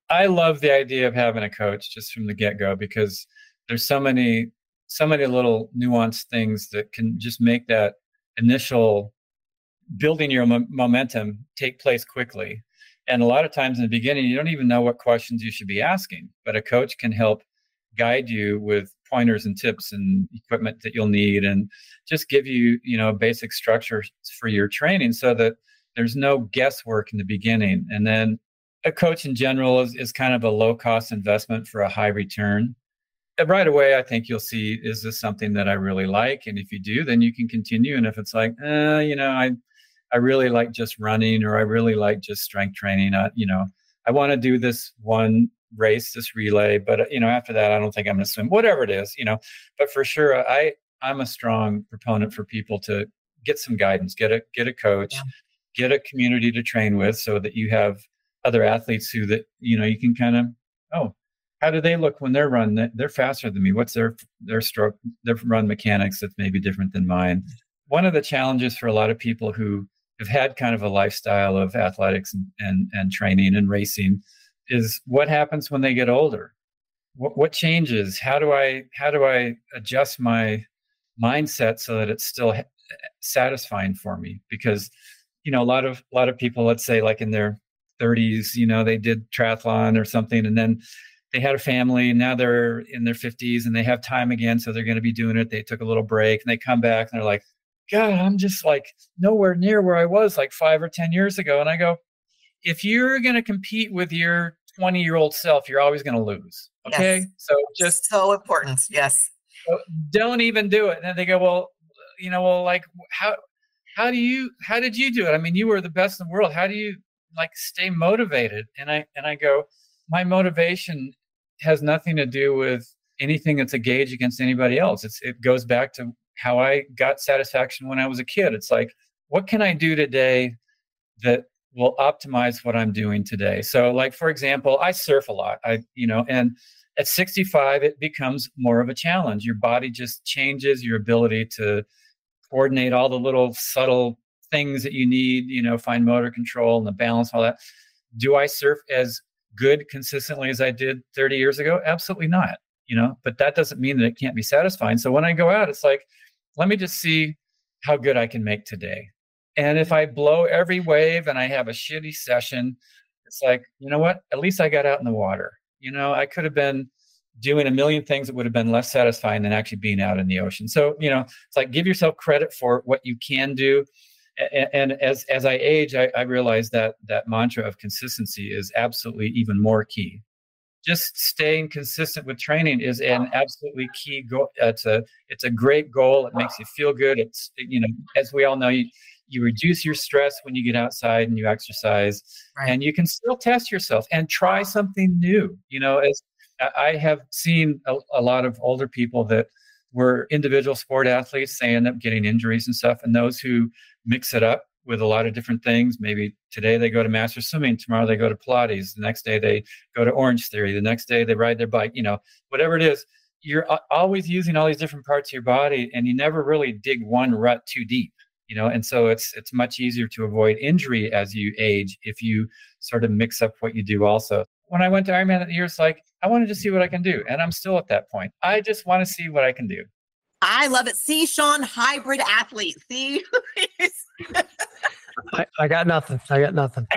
I love the idea of having a coach just from the get go because there's so many so many little nuanced things that can just make that initial building your mo- momentum take place quickly. And a lot of times in the beginning, you don't even know what questions you should be asking, but a coach can help guide you with pointers and tips and equipment that you'll need and just give you, you know, basic structure for your training so that there's no guesswork in the beginning. And then a coach in general is, is kind of a low cost investment for a high return. Right away, I think you'll see is this something that I really like? And if you do, then you can continue. And if it's like, eh, you know, I, I really like just running or I really like just strength training, uh, you know, I want to do this one race, this relay, but uh, you know, after that, I don't think I'm going to swim, whatever it is, you know, but for sure, I, I'm a strong proponent for people to get some guidance, get a, get a coach, yeah get a community to train with so that you have other athletes who that you know you can kind of oh how do they look when they're run they're faster than me? What's their their stroke their run mechanics that's maybe different than mine? One of the challenges for a lot of people who have had kind of a lifestyle of athletics and and, and training and racing is what happens when they get older? What, what changes? How do i how do i adjust my mindset so that it's still eh, satisfying for me? Because you know a lot of a lot of people let's say like in their 30s you know they did triathlon or something and then they had a family and now they're in their 50s and they have time again so they're going to be doing it they took a little break and they come back and they're like god i'm just like nowhere near where i was like 5 or 10 years ago and i go if you're going to compete with your 20 year old self you're always going to lose okay Yes. so just so important. Yes. don't even do it. And then they go, well, you know, well, like how how do you how did you do it? I mean, you were the best in the world. How do you like stay motivated? And I and I go, my motivation has nothing to do with anything that's a gauge against anybody else. It's it goes back to how I got satisfaction when I was a kid. It's like, what can I do today that will optimize what I'm doing today? So, like for example, I surf a lot. I you know, and at 65 it becomes more of a challenge your body just changes your ability to coordinate all the little subtle things that you need you know fine motor control and the balance all that. Do i surf as good consistently as i did 30 years ago? Absolutely not you know but that doesn't mean that it can't be satisfying. So when i go out it's like let me just see how good i can make today. And if i blow every wave and i have a shitty session it's like you know what? At least i got out in the water. You know i could have been doing a million things that would have been less satisfying than actually being out in the ocean. So you know it's like give yourself credit for what you can do. And, and as as i age I, I realize that that mantra of consistency is absolutely even more key. Just staying consistent with training is an absolutely key goal uh, it's a it's a great goal. It makes you feel good. It's you know as we all know you you reduce your stress when you get outside and you exercise Right. and you can still test yourself and try something new you know as I- have seen a, a lot of older people that were individual sport athletes they end up getting injuries and stuff and those who mix it up with a lot of different things maybe today they go to master swimming tomorrow they go to pilates the next day they go to orange theory the next day they ride their bike you know whatever it is you're always using all these different parts of your body and you never really dig one rut too deep you know and so it's it's much easier to avoid injury as you age if you sort of mix up what you do also when i went to ironman that year it's like i wanted to see what i can do and i'm still at that point i just want to see what i can do I love it. See, Sean, hybrid athlete. See, I, I got nothing. I got nothing.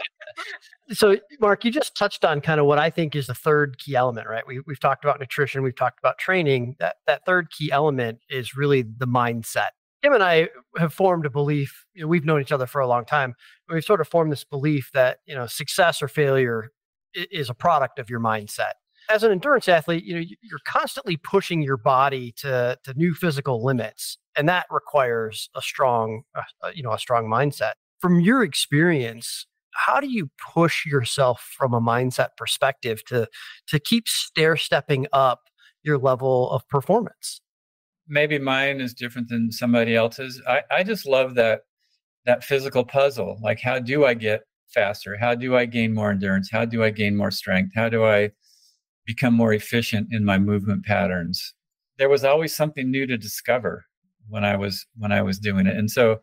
so, Mark, you just touched on kind of what I think is the third key element, right? We, we've talked about nutrition, we've talked about training. That that third key element is really the mindset. Kim and I have formed a belief. You know, we've known each other for a long time. We've sort of formed this belief that you know success or failure is a product of your mindset. As an endurance athlete, you know you're constantly pushing your body to to new physical limits, and that requires a strong, uh, uh, you know, a strong mindset. From your experience, how do you push yourself from a mindset perspective to to keep stair stepping up your level of performance? Maybe mine is different than somebody else's. I, I just love that that physical puzzle. Like how do I get faster? How do I gain more endurance? How do I gain more strength? How do I become more efficient in my movement patterns? There was always something new to discover when I was when I was doing it. And so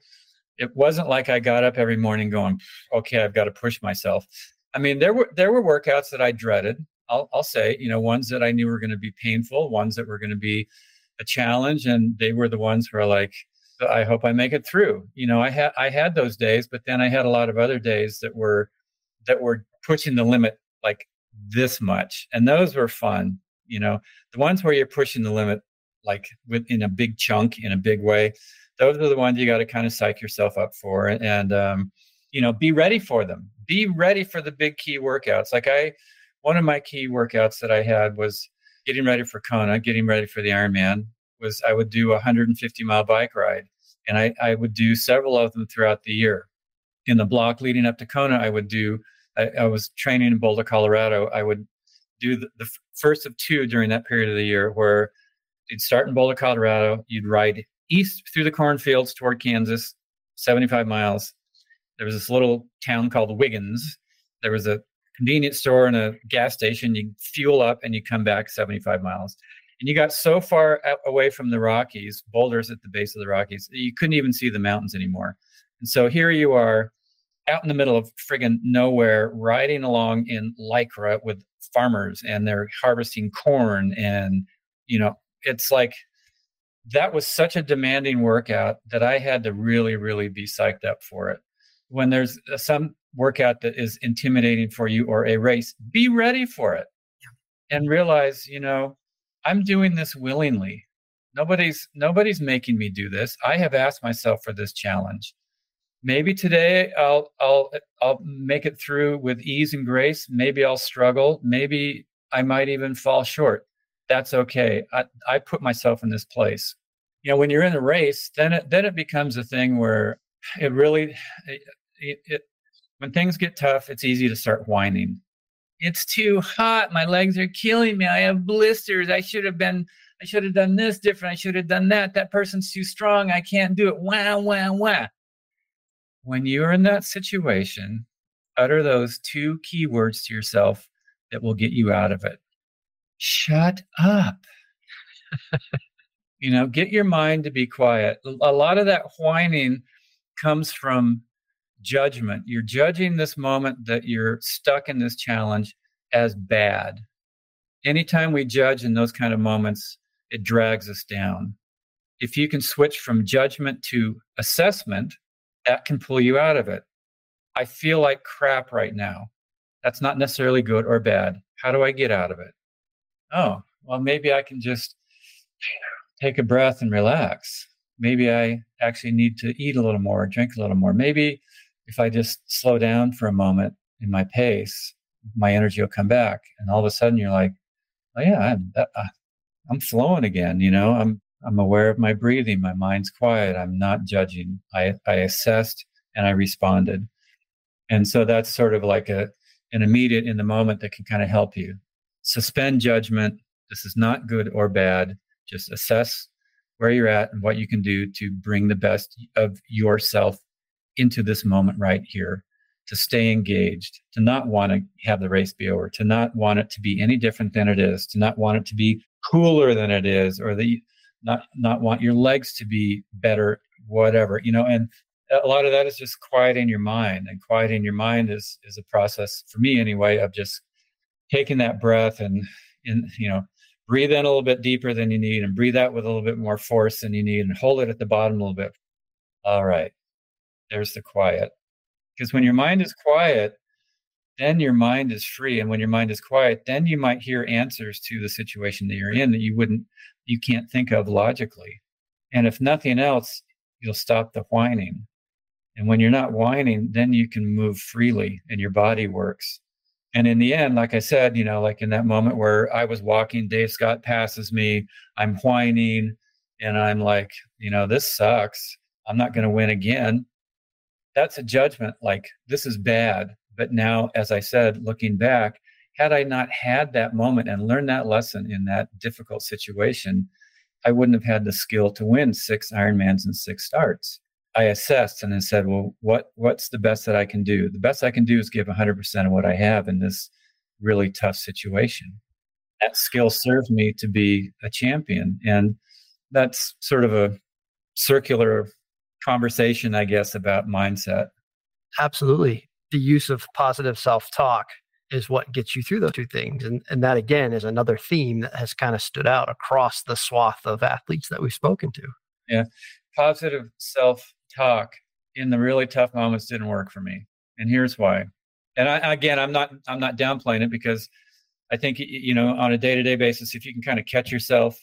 it wasn't like I got up every morning going, okay, I've got to push myself. I mean, there were there were workouts that I dreaded. I'll, I'll say, you know, ones that I knew were going to be painful, ones that were going to be a challenge, and they were the ones where like, I hope I make it through. You know, I had I had those days, but then I had a lot of other days that were that were pushing the limit like this much, and those were fun. You know, the ones where you're pushing the limit like in a big chunk in a big way, those are the ones you got to kind of psych yourself up for, and um, you know, be ready for them. Be ready for the big key workouts. Like I, one of my key workouts that I had was getting ready for Kona, getting ready for the Ironman. Was I would do a 150 mile bike ride, and I, I would do several of them throughout the year. In the block leading up to Kona, I would do. I, I was training in Boulder, Colorado. I would do the, the first of two during that period of the year, where you'd start in Boulder, Colorado. You'd ride east through the cornfields toward Kansas, 75 miles. there was this little town called Wiggins. There was a convenience store and a gas station. You fuel up and you come back 75 miles. And you got so far away from the Rockies, boulders at the base of the Rockies, you couldn't even see the mountains anymore. And so here you are out in the middle of friggin' nowhere, riding along in Lycra with farmers and they're harvesting corn. And, you know, it's like that was such a demanding workout that I had to really, really be psyched up for it. When there's uh, some workout that is intimidating for you or a race, be ready for it and realize, you know, I'm doing this willingly. Nobody's nobody's making me do this. I have asked myself for this challenge. Maybe today I'll I'll I'll make it through with ease and grace. Maybe I'll struggle. Maybe I might even fall short. That's okay. I, I put myself in this place. You know, when you're in a race, then it then it becomes a thing where it really it, it when things get tough, it's easy to start whining. It's too hot. My legs are killing me. I have blisters. I should have been, I should have done this different. I should have done that. That person's too strong. I can't do it. Wah, wah, wah. When you're in that situation, utter those two key words to yourself that will get you out of it. Shut up. you know, get your mind to be quiet. A lot of that whining comes from judgment. You're judging this moment that you're stuck in this challenge as bad. Anytime we judge in those kind of moments, it drags us down. If you can switch from judgment to assessment, that can pull you out of it. I feel like crap right now. That's not necessarily good or bad. How do I get out of it? Oh, well, maybe I can just take a breath and relax. Maybe I actually need to eat a little more, drink a little more. Maybe if I just slow down for a moment in my pace, my energy will come back. And all of a sudden you're like, oh yeah, I'm, uh, I'm flowing again. You know, I'm, I'm aware of my breathing. My mind's quiet. I'm not judging. I, I assessed and I responded. And so that's sort of like a, an immediate in the moment that can kind of help you suspend judgment. This is not good or bad. Just assess where you're at and what you can do to bring the best of yourself into this moment right here, to stay engaged, to not want to have the race be over, to not want it to be any different than it is, to not want it to be cooler than it is, or the not not want your legs to be better, whatever, you know, and a lot of that is just quieting your mind and quieting your mind is is a process for me anyway of just taking that breath and in you know breathe in a little bit deeper than you need and breathe out with a little bit more force than you need and hold it at the bottom a little bit. All right there's the quiet. Because when your mind is quiet, then your mind is free. And when your mind is quiet, then you might hear answers to the situation that you're in that you wouldn't, you can't think of logically. And if nothing else, you'll stop the whining. And when you're not whining, then you can move freely and your body works. And in the end, like I said, you know, like in that moment where I was walking, Dave Scott passes me, I'm whining, and I'm like, you know, this sucks. I'm not going to win again that's a judgment like this is bad. But now, as I said, looking back, had I not had that moment and learned that lesson in that difficult situation, I wouldn't have had the skill to win six Ironmans and six starts. I assessed and I said, well, what what's the best that I can do? The best I can do is give 100% of what I have in this really tough situation. That skill served me to be a champion. And that's sort of a circular conversation, I guess, about mindset. Absolutely. The use of positive self talk is what gets you through those two things. And, and that, again, is another theme that has kind of stood out across the swath of athletes that we've spoken to. Yeah. Positive self talk in the really tough moments didn't work for me. And here's why. And I, again, I'm not, I'm not downplaying it because I think, you know, on a day to day basis, if you can kind of catch yourself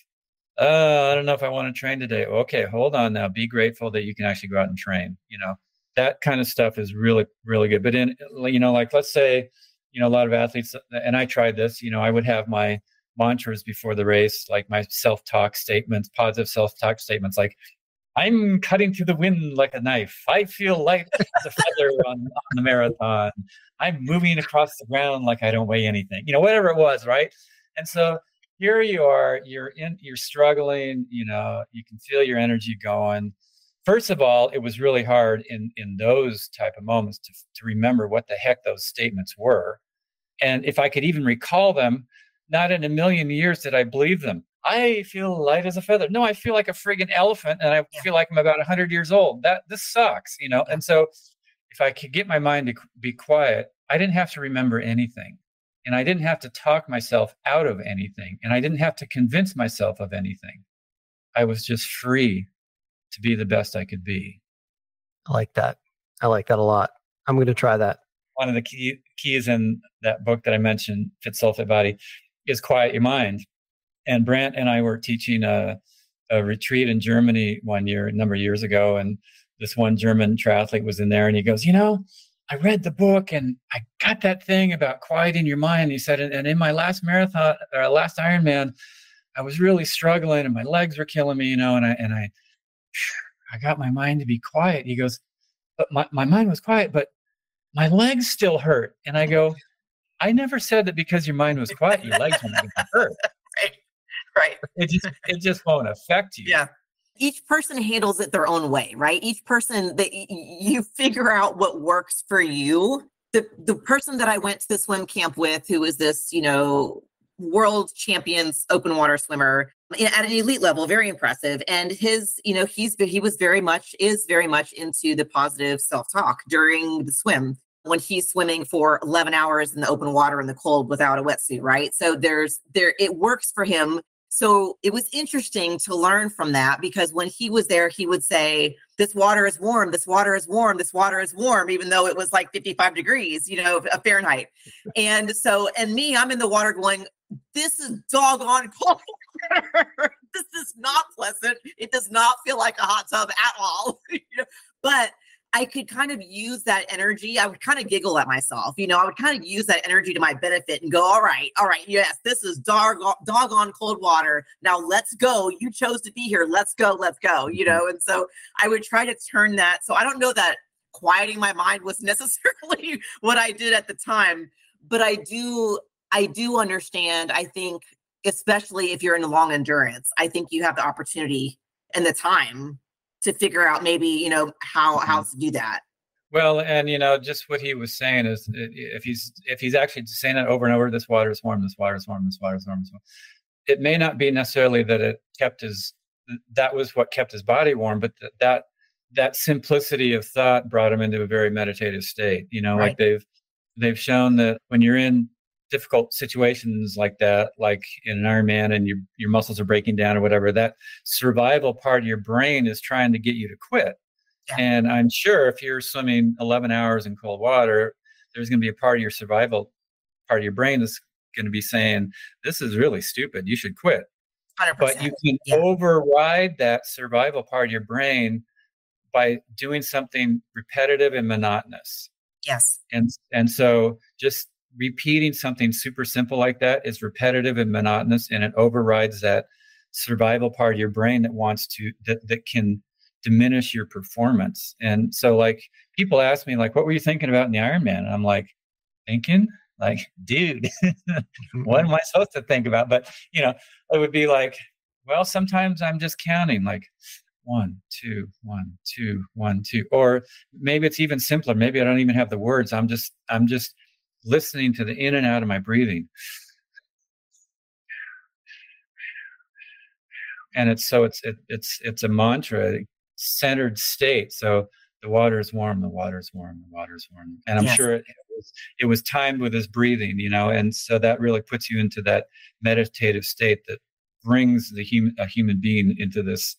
uh, I don't know if I want to train today. Okay, hold on now. Be grateful that you can actually go out and train. You know, that kind of stuff is really, really good. But in, you know, like let's say, you know, a lot of athletes, and I tried this, you know, I would have my mantras before the race, like my self talk statements, positive self talk statements, like, I'm cutting through the wind like a knife. I feel light as a feather on, on the marathon. I'm moving across the ground like I don't weigh anything, you know, whatever it was, right? And so here you are you're in you're struggling you know you can feel your energy going first of all, it was really hard in in those type of moments to to remember what the heck those statements were, and if I could even recall them. Not in a million years did I believe them. I feel light as a feather. No, I feel like a friggin' elephant, and I yeah. feel like I'm about hundred years old. That this sucks, you know. And so, if I could get my mind to be quiet, I didn't have to remember anything, and I didn't have to talk myself out of anything, and I didn't have to convince myself of anything. I was just free to be the best I could be. I like that. I like that a lot. I'm going to try that. One of the key, keys in that book that I mentioned, Fit Soul Fit Body, is quiet your mind. And Brant and I were teaching a, a retreat in Germany one year, a number of years ago, and this one German triathlete was in there, and he goes, "You know, I read the book and I got that thing about quieting your mind." He said, "And, and in my last marathon, or last Ironman, I was really struggling, and my legs were killing me, you know, and I and I, I got my mind to be quiet." He goes, "But my my mind was quiet, but my legs still hurt," and I go. I never said that because your mind was quiet, your legs won't hurt. right. Right. It just it just won't affect you. Yeah. Each person handles it their own way, right? Each person that you figure out what works for you. The the person that I went to the swim camp with, who is this, you know, world champions open water swimmer at an elite level very impressive and his you know he's he was very much is very much into the positive self-talk during the swim when he's swimming for 11 hours in the open water in the cold without a wetsuit right so there's there it works for him so it was interesting to learn from that because when he was there he would say this water is warm this water is warm this water is warm even though it was like 55 degrees you know a fahrenheit. And so and me i'm in the water going this is doggone cold. This is not pleasant. It does not feel like a hot tub at all. But I could kind of use that energy. I would kind of giggle at myself. You know, I would kind of use that energy to my benefit and go, all right, all right, yes, this is dog doggone cold water. Now let's go. You chose to be here. Let's go. Let's go. You mm-hmm. know, and so I would try to turn that. So I don't know that quieting my mind was necessarily what I did at the time, but I do, I do understand. I think, especially if you're in long endurance, I think you have the opportunity and the time to figure out maybe you know how how mm-hmm. to do that well and you know just what he was saying is if he's if he's actually saying it over and over this water is warm this water is warm this water is warm, this water, it may not be necessarily that it kept his that was what kept his body warm but that that, that simplicity of thought brought him into a very meditative state you know right. like they've they've shown that when you're in difficult situations like that, like in an Ironman and your your muscles are breaking down or whatever, that survival part of your brain is trying to get you to quit. Yeah. And I'm sure if you're swimming 11 hours in cold water, there's going to be a part of your survival part of your brain that's going to be saying, "This is really stupid. You should quit." 100%. But you can yeah. override that survival part of your brain by doing something repetitive and monotonous. Yes. And and so just repeating something super simple like that is repetitive and monotonous and it overrides that survival part of your brain that wants to that, that can diminish your performance. And so like people ask me like what were you thinking about in the ironman and i'm like thinking? Like dude what am i supposed to think about? But you know it would be like well sometimes i'm just counting like one two one two one two or maybe it's even simpler. Maybe i don't even have the words. I'm just i'm just listening to the in and out of my breathing. And it's so it's it, it's it's a mantra, centered state. So the water is warm, the water is warm, the water is warm. And I'm yes. sure it, it, was it was timed with his breathing, you know, and so that really puts you into that meditative state that brings the human a human being into this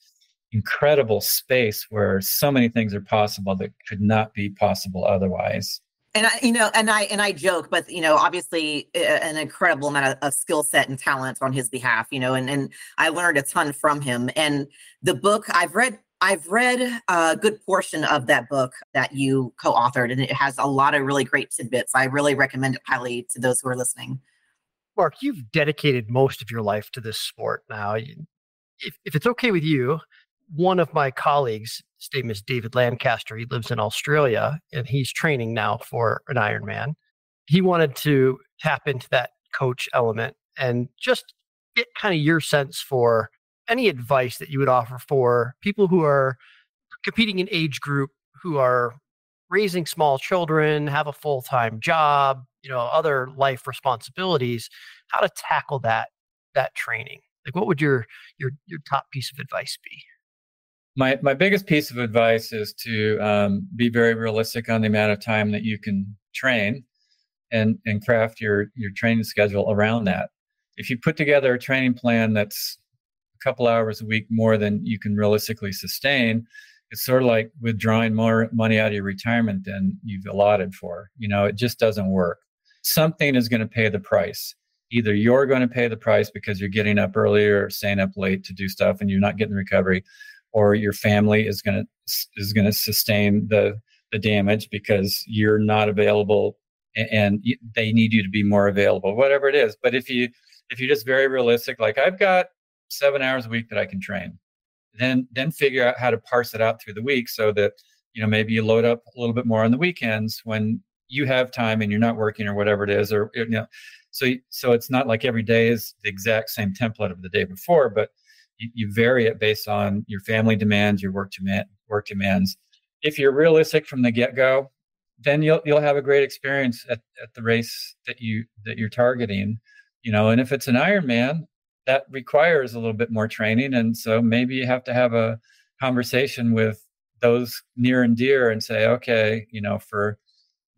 incredible space where so many things are possible that could not be possible otherwise and I, you know, and I and I joke, but you know, obviously, uh, an incredible amount of, of skill set and talent on his behalf. You know, and and I learned a ton from him. And the book I've read, I've read a good portion of that book that you co-authored, and it has a lot of really great tidbits. I really recommend it highly to those who are listening. Mark, you've dedicated most of your life to this sport now. If, if it's okay with you, one of my colleagues, his name is David Lancaster. He lives in Australia and he's training now for an Ironman. He wanted to tap into that coach element and just get kind of your sense for any advice that you would offer for people who are competing in age group who are raising small children, have a full time job, you know, other life responsibilities, how to tackle that that training. Like, what would your your your top piece of advice be? My my biggest piece of advice is to um, be very realistic on the amount of time that you can train, and and craft your your training schedule around that. If you put together a training plan that's a couple hours a week more than you can realistically sustain, it's sort of like withdrawing more money out of your retirement than you've allotted for. You know, it just doesn't work. Something is going to pay the price. Either you're going to pay the price because you're getting up earlier or staying up late to do stuff and you're not getting recovery, or your family is going to is going to sustain the the damage because you're not available and they need you to be more available whatever it is. But if you if you're just very realistic like i've got seven hours a week that i can train then then figure out how to parse it out through the week so that you know maybe you load up a little bit more on the weekends when you have time and you're not working or whatever it is or you know. So so it's not like every day is the exact same template of the day before but you, you vary it based on your family demands your work demand work demands if you're realistic from the get-go then you'll you'll have a great experience at, at the race that you that you're targeting you know and if it's an ironman that requires a little bit more training. And so maybe you have to have a conversation with those near and dear and say, okay, you know, for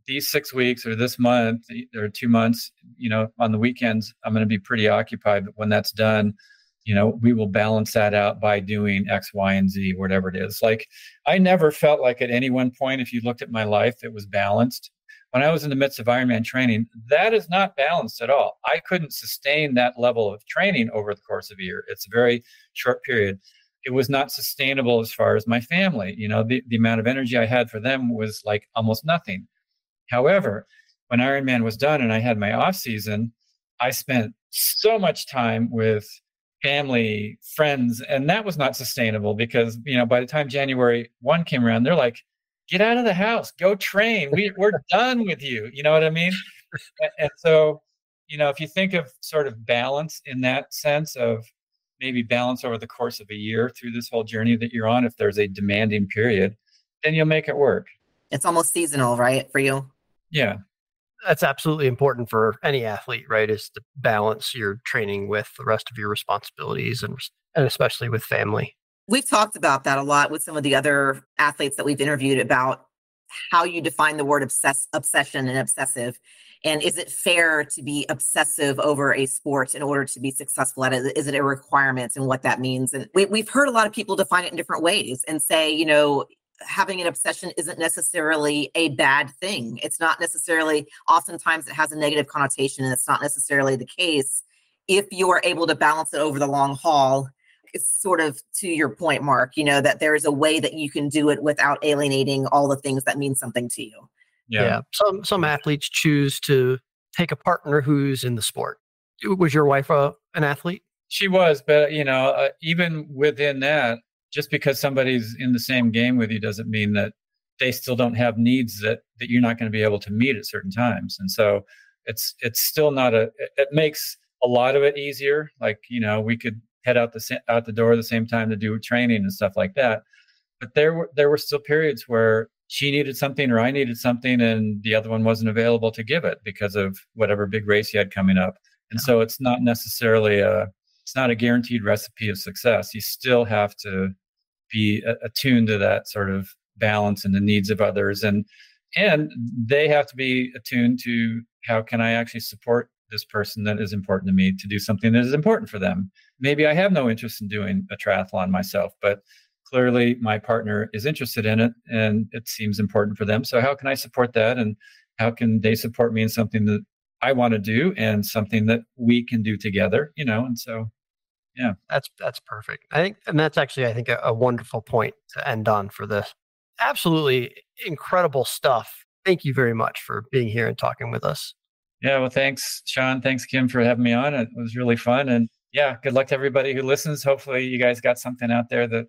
these six weeks or this month or two months, you know, on the weekends, I'm going to be pretty occupied. But when that's done, you know, we will balance that out by doing X, Y, and Z, whatever it is. Like, I never felt like at any one point, if you looked at my life, it was balanced when I was in the midst of Ironman training, that is not balanced at all. I couldn't sustain that level of training over the course of a year. It's a very short period. It was not sustainable as far as my family. You know, the, the amount of energy I had for them was like almost nothing. However, when Ironman was done and I had my off season, I spent so much time with family, friends, and that was not sustainable because, you know, by the time January 1 came around, they're like, get out of the house, go train. We, we're done with you. You know what I mean? And, and so, you know, if you think of sort of balance in that sense of maybe balance over the course of a year through this whole journey that you're on, if there's a demanding period, then you'll make it work. It's almost seasonal, right, for you? Yeah. That's absolutely important for any athlete, right? Is to balance your training with the rest of your responsibilities and and especially with family. We've talked about that a lot with some of the other athletes that we've interviewed about how you define the word obsess- obsession and obsessive. And is it fair to be obsessive over a sport in order to be successful at it? Is it a requirement and what that means? And we, we've heard a lot of people define it in different ways and say, you know, having an obsession isn't necessarily a bad thing. It's not necessarily, oftentimes, it has a negative connotation, and it's not necessarily the case if you are able to balance it over the long haul It's sort of to your point, Mark, you know, that there is a way that you can do it without alienating all the things that mean something to you. Yeah. yeah. Some some athletes choose to take a partner who's in the sport. Was your wife a, an athlete? She was, but you know, uh, even within that, just because somebody's in the same game with you doesn't mean that they still don't have needs that that you're not going to be able to meet at certain times. And so it's it's still not a it makes a lot of it easier. Like, you know, we could head out the out the door at the same time to do training and stuff like that. But there were there were still periods where she needed something or I needed something and the other one wasn't available to give it because of whatever big race he had coming up. And so it's not necessarily a it's not a guaranteed recipe of success. You still have to be attuned to that sort of balance and the needs of others and and they have to be attuned to how can I actually support this person that is important to me to do something that is important for them. Maybe I have no interest in doing a triathlon myself, but clearly my partner is interested in it and it seems important for them. So how can I support that and how can they support me in something that I want to do and something that we can do together, you know? And so yeah. That's that's perfect. I think and that's actually I think a, a wonderful point to end on for this. Absolutely incredible stuff. Thank you very much for being here and talking with us. Yeah, well, thanks, Sean. Thanks, Kim, for having me on. It was really fun. And yeah, good luck to everybody who listens. Hopefully, you guys got something out there that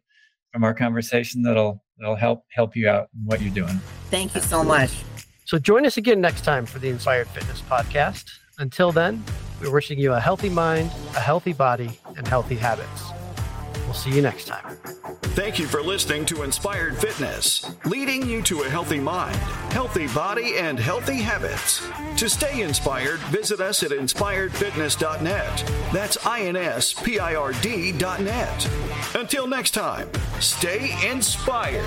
from our conversation that'll that'll help help you out in what you're doing. Thank you so much. So join us again next time for the Inspird Fitness Podcast. Until then, we're wishing you a healthy mind, a healthy body, and healthy habits. We'll see you next time. Thank you for listening to Inspird Fitness, leading you to a healthy mind, healthy body, and healthy habits. To stay inspired, visit us at inspiredfitness.net. That's I N S P I R D.net. Until next time, stay inspired.